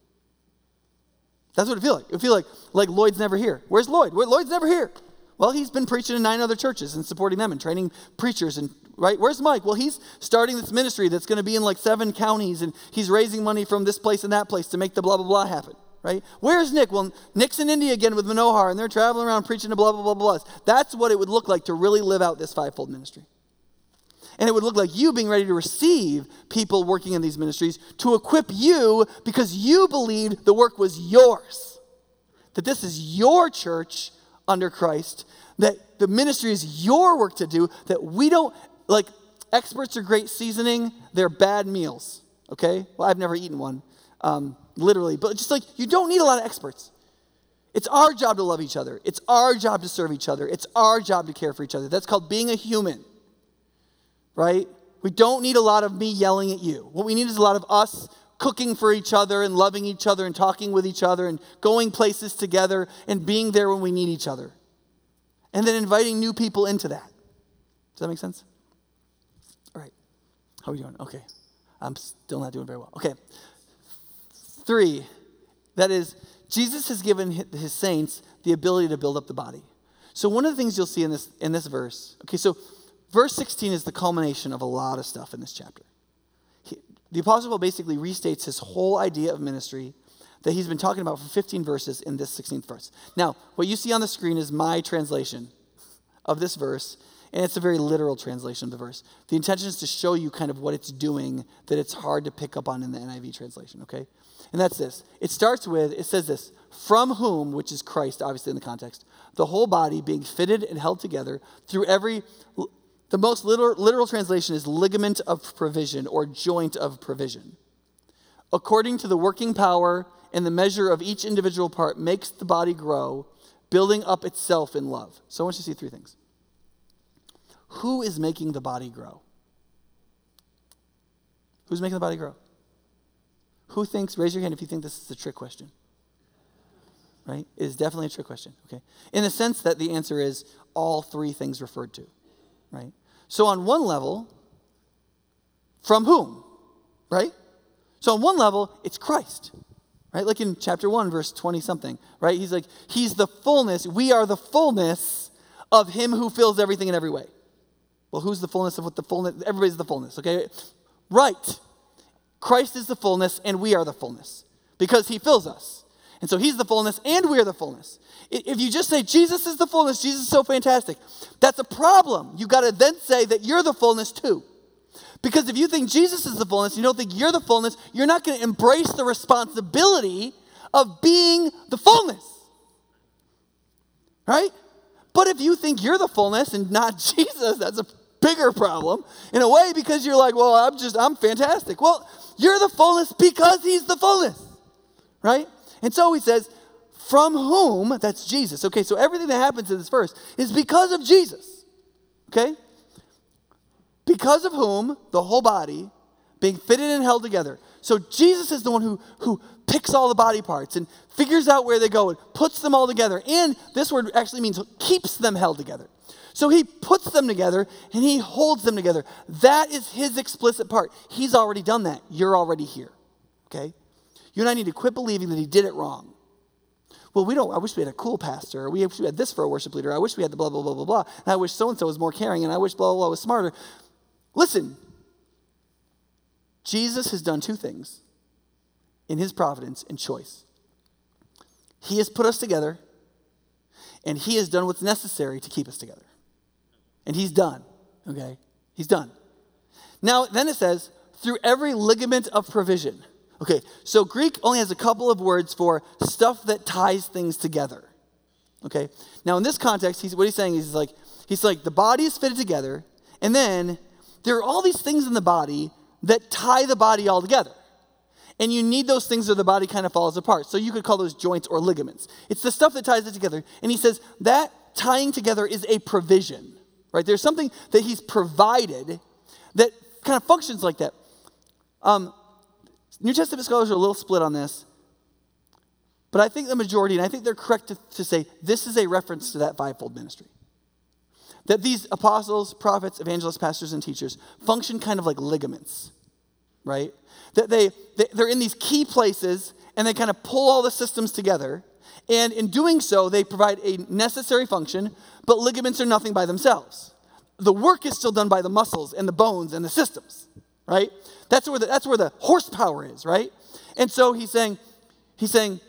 That's what it feel like. It feel like, like Lloyd's never here. Where's Lloyd? Where, Lloyd's never here. Well, he's been preaching in nine other churches and supporting them and training preachers and right. Where's Mike? Well, he's starting this ministry that's going to be in like seven counties and he's raising money from this place and that place to make the blah blah blah happen. Right? Where's Nick? Well, Nick's in India again with Manohar and they're traveling around preaching to blah blah blah blah. That's what it would look like to really live out this fivefold ministry. And it would look like you being ready to receive people working in these ministries to equip you because you believed the work was yours. That this is your church under Christ, that the ministry is your work to do, that we don't, like, experts are great seasoning, they're bad meals, okay? Well, I've never eaten one, um, literally, but just like, you don't need a lot of experts. It's our job to love each other. It's our job to serve each other. It's our job to care for each other. That's called being a human right? We don't need a lot of me yelling at you. What we need is a lot of us cooking for each other and loving each other and talking with each other and going places together and being there when we need each other. And then inviting new people into that. Does that make sense? All right. How are we doing? Okay. I'm still not doing very well. Okay. Three, that is, Jesus has given his saints the ability to build up the body. So one of the things you'll see in this in this verse, okay, so Verse 16 is the culmination of a lot of stuff in this chapter. He, the Apostle Paul basically restates his whole idea of ministry that he's been talking about for 15 verses in this 16th verse. Now, what you see on the screen is my translation of this verse, and it's a very literal translation of the verse. The intention is to show you kind of what it's doing that it's hard to pick up on in the NIV translation, okay? And that's this. It starts with, it says this, from whom, which is Christ, obviously in the context, the whole body being fitted and held together through every the most literal, literal translation is ligament of provision or joint of provision. According to the working power and the measure of each individual part, makes the body grow, building up itself in love. So I want you to see three things. Who is making the body grow? Who's making the body grow? Who thinks, raise your hand if you think this is a trick question. Right? It is definitely a trick question. Okay. In the sense that the answer is all three things referred to. Right? So, on one level, from whom? Right? So, on one level, it's Christ. Right? Like in chapter 1, verse 20 something. Right? He's like, He's the fullness. We are the fullness of Him who fills everything in every way. Well, who's the fullness of what the fullness? Everybody's the fullness, okay? Right. Christ is the fullness, and we are the fullness because He fills us. And so he's the fullness and we're the fullness. If you just say Jesus is the fullness, Jesus is so fantastic, that's a problem. You've got to then say that you're the fullness too. Because if you think Jesus is the fullness, you don't think you're the fullness, you're not going to embrace the responsibility of being the fullness. Right? But if you think you're the fullness and not Jesus, that's a bigger problem in a way because you're like, well, I'm just, I'm fantastic. Well, you're the fullness because he's the fullness. Right? And so he says, from whom, that's Jesus. Okay, so everything that happens in this verse is because of Jesus. Okay? Because of whom the whole body being fitted and held together. So Jesus is the one who, who picks all the body parts and figures out where they go and puts them all together. And this word actually means keeps them held together. So he puts them together and he holds them together. That is his explicit part. He's already done that. You're already here. Okay? You and I need to quit believing that he did it wrong. Well, we don't, I wish we had a cool pastor, or we wish we had this for a worship leader. I wish we had the blah, blah, blah, blah, blah. And I wish so and so was more caring, and I wish blah, blah, blah was smarter. Listen, Jesus has done two things in his providence and choice. He has put us together, And he has done what's necessary to keep us together. And he's done, okay? He's done. Now, then it says, through every ligament of provision. Okay, so Greek only has a couple of words for stuff that ties things together. Okay, now in this context, he's, what he's saying is he's like, he's like, the body is fitted together, and then there are all these things in the body that tie the body all together. And you need those things or the body kind of falls apart. So you could call those joints or ligaments. It's the stuff that ties it together. And he says that tying together is a provision, right? There's something that he's provided that kind of functions like that. Um, New Testament scholars are a little split on this. But I think the majority, and I think they're correct to, to say this is a reference to that fivefold ministry. That these apostles, prophets, evangelists, pastors, and teachers function kind of like ligaments, right? That they, they, they're in these key places and they kind of pull all the systems together. And in doing so, they provide a necessary function, but ligaments are nothing by themselves. The work is still done by the muscles and the bones and the systems, right? That's where the, that's where the horsepower is, right? And so he's saying, he's saying,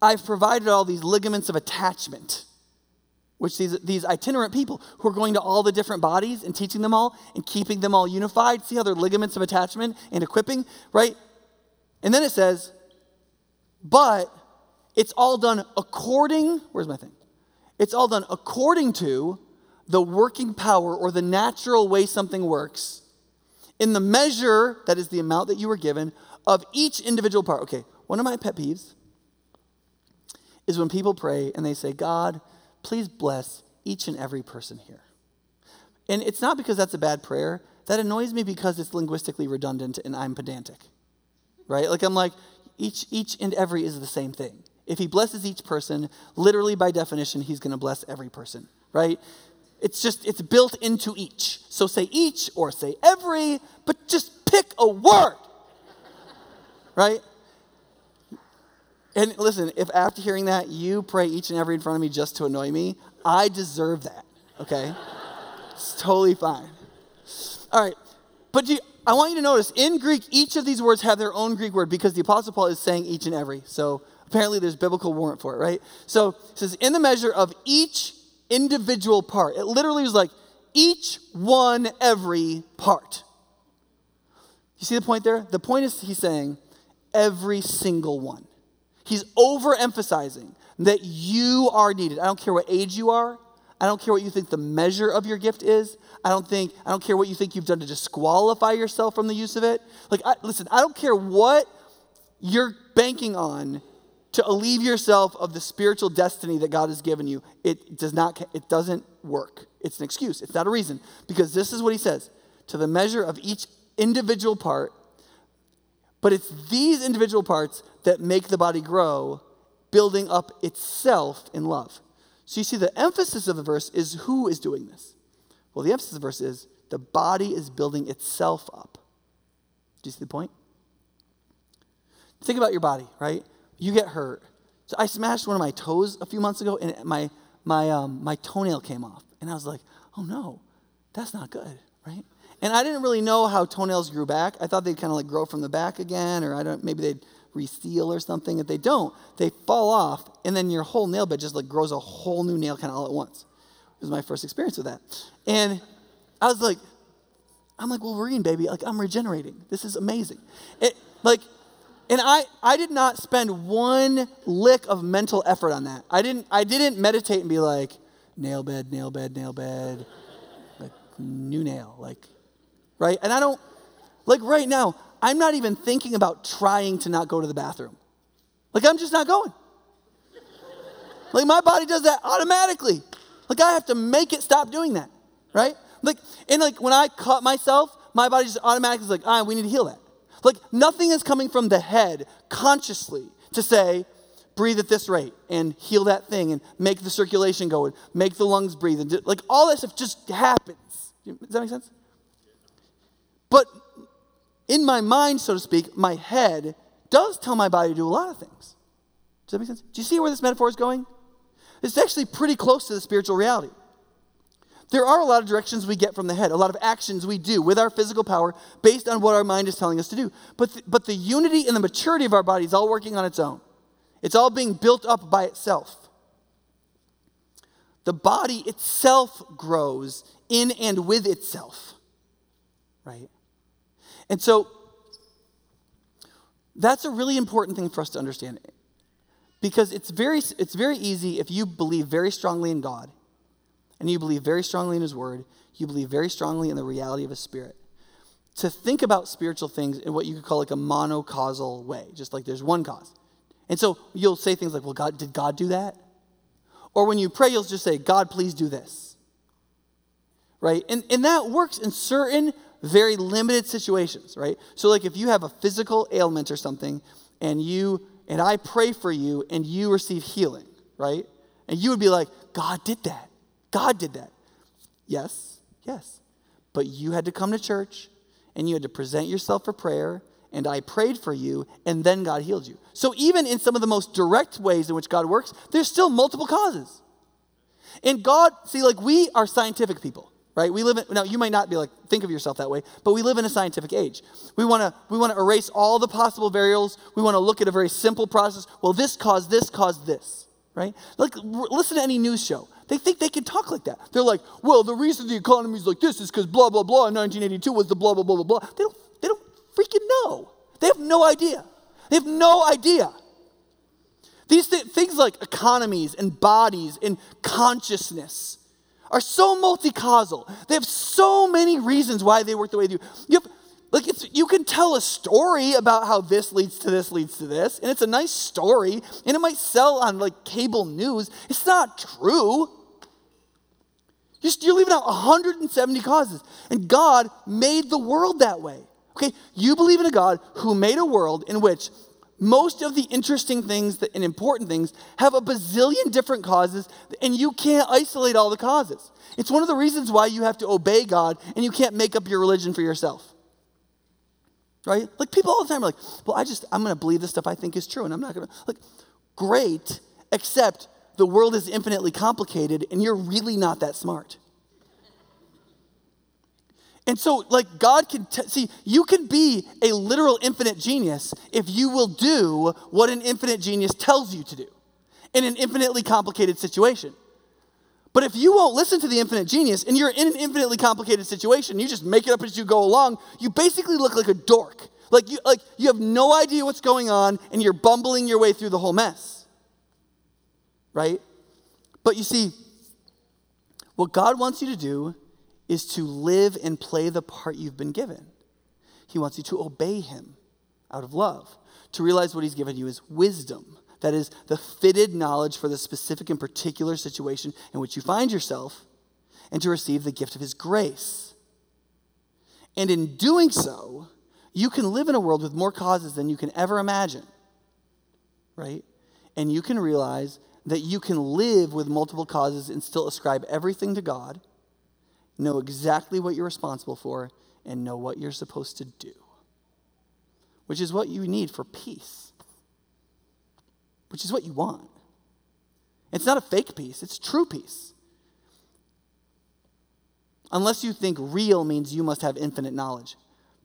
I've provided all these ligaments of attachment which these, these itinerant people who are going to all the different bodies and teaching them all and keeping them all unified. See how they're ligaments of attachment and equipping, right? And then it says, but it's all done according, where's my thing? It's all done according to the working power or the natural way something works in the measure, that is the amount that you were given, of each individual part. Okay, one of my pet peeves is when people pray and they say, God, please bless each and every person here. And it's not because that's a bad prayer. That annoys me because it's linguistically redundant and I'm pedantic. Right? Like I'm like, each, each and every is the same thing. If he blesses each person, literally by definition, he's to bless every person, right? It's just, it's built into each. So say each or say every, but just pick a word, right? And listen, if after hearing that you pray each and every in front of me just to annoy me, I deserve that, okay? it's totally fine. All right, but you, I want you to notice in Greek, each of these words have their own Greek word because the Apostle Paul is saying each and every. So apparently there's biblical warrant for it, right? So it says, in the measure of each individual part. It literally is like each one, every part. You see the point there? The point is he's saying every single one. He's overemphasizing that you are needed. I don't care what age you are. I don't care what you think the measure of your gift is. I don't think I don't care what you think you've done to disqualify yourself from the use of it. Like I, listen, I don't care what you're banking on to alleviate yourself of the spiritual destiny that God has given you. It does not it doesn't work. It's an excuse. It's not a reason because this is what he says, to the measure of each individual part but it's these individual parts that make the body grow, building up itself in love. So you see, the emphasis of the verse is who is doing this? Well, the emphasis of the verse is the body is building itself up. Do you see the point? Think about your body, right? You get hurt. So I smashed one of my toes a few months ago, and my my um, my toenail came off, and I was like, "Oh no, that's not good, right?" And I didn't really know how toenails grew back. I thought they'd kind of like grow from the back again, or I don't, maybe they'd reseal or something. If they don't, they fall off, and then your whole nail bed just like grows a whole new nail kind of all at once. It was my first experience with that. And I was like, I'm like Wolverine, baby. Like I'm regenerating. This is amazing. It like, and I I did not spend one lick of mental effort on that. I didn't I didn't meditate and be like, nail bed, nail bed, nail bed, like new nail, like right? And I don't, like right now, I'm not even thinking about trying to not go to the bathroom. Like I'm just not going. Like my body does that automatically. Like I have to make it stop doing that, right? Like, and like when I cut myself, my body just automatically is like, ah, we need to heal that. Like nothing is coming from the head consciously to say, breathe at this rate and heal that thing and make the circulation go and make the lungs breathe. And do, like all that stuff just happens. Does that make sense? But in my mind, so to speak, my head does tell my body to do a lot of things. Does that make sense? Do you see where this metaphor is going? It's actually pretty close to the spiritual reality. There are a lot of directions we get from the head, a lot of actions we do with our physical power based on what our mind is telling us to do. But, but the unity and the maturity of our body is all working on its own. It's all being built up by itself. the body itself grows in and with itself. Right? And so that's a really important thing for us to understand. Because it's very, it's very easy if you believe very strongly in God and you believe very strongly in His Word, you believe very strongly in the reality of His Spirit, to think about spiritual things in what you could call like a monocausal way, just like there's one cause. And so you'll say things like, well, God, did God do that? Or when you pray, you'll just say, God, please do this. Right? And, and that works in certain very limited situations, right? So, like if you have a physical ailment or something, and you and I pray for you and you receive healing, right? And you would be like, God did that. God did that. Yes, yes. But you had to come to church and you had to present yourself for prayer, and I prayed for you, and then God healed you. So, even in some of the most direct ways in which God works, there's still multiple causes. And God, see, like we are scientific people, right? We live in, now you might not be like, think of yourself that way, but we live in a scientific age. We want to we want to erase all the possible variables. We want to look at a very simple process. Well, this caused this, caused this, right? Like, listen to any news show. They think they can talk like that. They're like, well, the reason the economy is like this is because blah, blah, blah in 1982 was the blah, blah, blah, blah, blah. They don't, they don't freaking know. They have no idea. They have no idea. These th- things like economies and bodies and consciousness are so multi-causal. They have so many reasons why they work the way they do. You have, like you can tell a story about how this leads to this leads to this, and it's a nice story, and it might sell on like cable news. It's not true. You're, leaving out 170 causes. And God made the world that way. Okay? You believe in a God who made a world in which most of the interesting things and important things have a bazillion different causes, and you can't isolate all the causes. It's one of the reasons why you have to obey God and you can't make up your religion for yourself. Right? Like people all the time are like, well, I just, I'm going to believe this stuff I think is true, and I'm not going to. Like, great, except the world is infinitely complicated and you're really not that smart. And so, like, God can t- see, you can be a literal infinite genius if you will do what an infinite genius tells you to do in an infinitely complicated situation. But if you won't listen to the infinite genius and you're in an infinitely complicated situation, you just make it up as you go along, you basically look like a dork. Like you, like you have no idea what's going on and you're bumbling your way through the whole mess right? But you see, what God wants you to do is to live and play the part you've been given. He wants you to obey Him out of love, to realize what He's given you is wisdom. That is the fitted knowledge for the specific and particular situation in which you find yourself, and to receive the gift of His grace. And in doing so, you can live in a world with more causes than you can ever imagine, right? And you can realize that you can live with multiple causes and still ascribe everything to God, know exactly what you're responsible for, and know what you're supposed to do, which is what you need for peace, which is what you want. It's not a fake peace, it's true peace. Unless you think real means you must have infinite knowledge.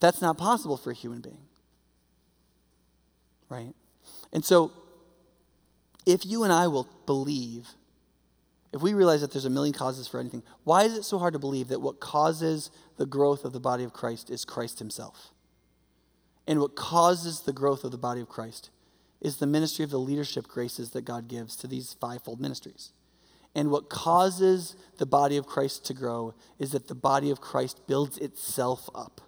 That's not possible for a human being. Right? And so, if you and I will believe, if we realize that there's a million causes for anything, why is it so hard to believe that what causes the growth of the body of Christ is Christ Himself? And what causes the growth of the body of Christ is the ministry of the leadership graces that God gives to these fivefold ministries. And what causes the body of Christ to grow is that the body of Christ builds itself up.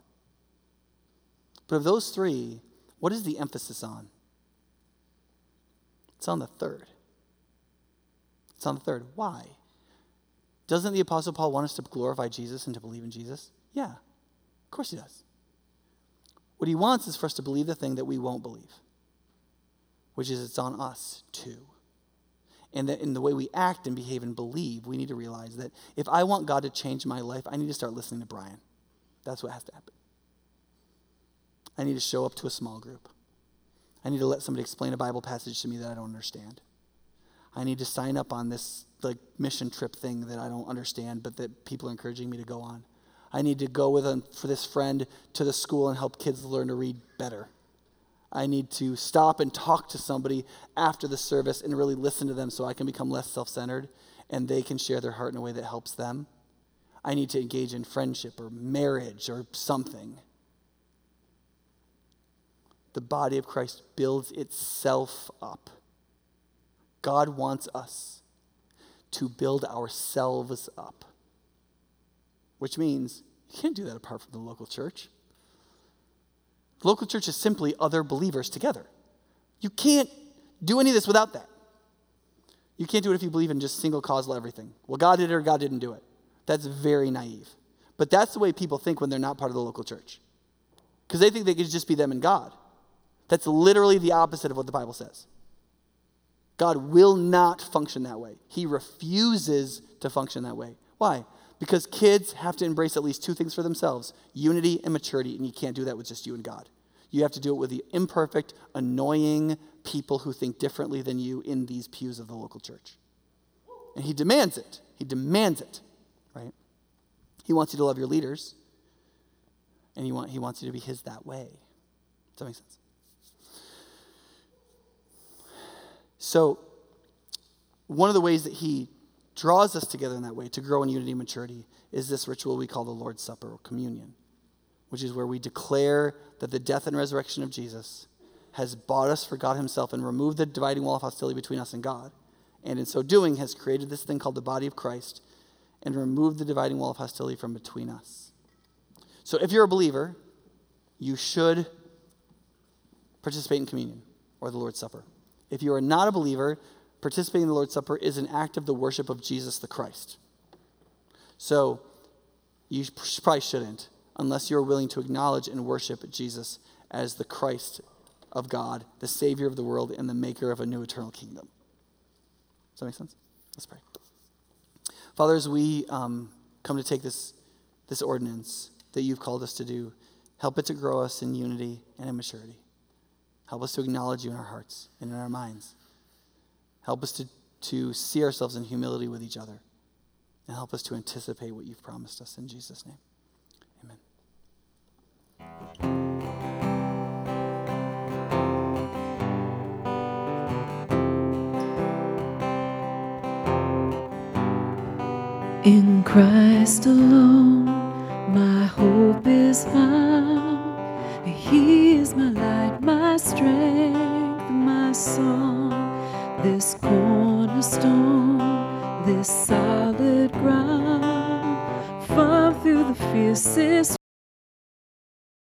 But of those three, what is the emphasis on? It's on the third. It's on the third. Why? Doesn't the Apostle Paul want us to glorify Jesus and to believe in Jesus? Yeah, of course he does. What he wants is for us to believe the thing that we won't believe, which is it's on us too. And that in the way we act and behave and believe, we need to realize that if I want God to change my life, I need to start listening to Brian. That's what has to happen. I need to show up to a small group. I need to let somebody explain a Bible passage to me that I don't understand. I need to sign up on this like mission trip thing that I don't understand, but that people are encouraging me to go on. I need to go with a, for this friend to the school and help kids learn to read better. I need to stop and talk to somebody after the service and really listen to them so I can become less self centered. and they can share their heart in a way that helps them. I need to engage in friendship or marriage or something. The body of Christ builds itself up. God wants us to build ourselves up, which means you can't do that apart from the local church. The local church is simply other believers together. You can't do any of this without that. You can't do it if you believe in just single causal everything. Well, God did it or God didn't do it. That's very naive. But that's the way people think when they're not part of the local church. Because they think they could just be them and God. That's literally the opposite of what the Bible says. God will not function that way. He refuses to function that way. Why? Because kids have to embrace at least two things for themselves unity and maturity, and you can't do that with just you and God. You have to do it with the imperfect, annoying people who think differently than you in these pews of the local church. And He demands it. He demands it, right? He wants you to love your leaders, and he, want, he wants you to be His that way. Does that make sense? So, one of the ways that he draws us together in that way to grow in unity and maturity is this ritual we call the Lord's Supper or communion, which is where we declare that the death and resurrection of Jesus has bought us for God Himself and removed the dividing wall of hostility between us and God. And in so doing, has created this thing called the body of Christ and removed the dividing wall of hostility from between us. So if you're a believer, you should participate in communion or the Lord's Supper. If you are not a believer, participating in the Lord's Supper is an act of the worship of Jesus the Christ. So you probably shouldn't unless you're willing to acknowledge and worship Jesus as the Christ of God, the Savior of the world, and the maker of a new eternal kingdom. Does that make sense? Let's pray. Father, as we um, come to take this, this ordinance that you've called us to do, help it to grow us in unity and in maturity. Help us to acknowledge you in our hearts and in our minds. Help us to, to see ourselves in humility with each other. And help us to anticipate what you've promised us. In Jesus' name, amen. In Christ alone, my hope is found. He is my light, my strength, my song. This cornerstone, this solid ground, firm through the fiercest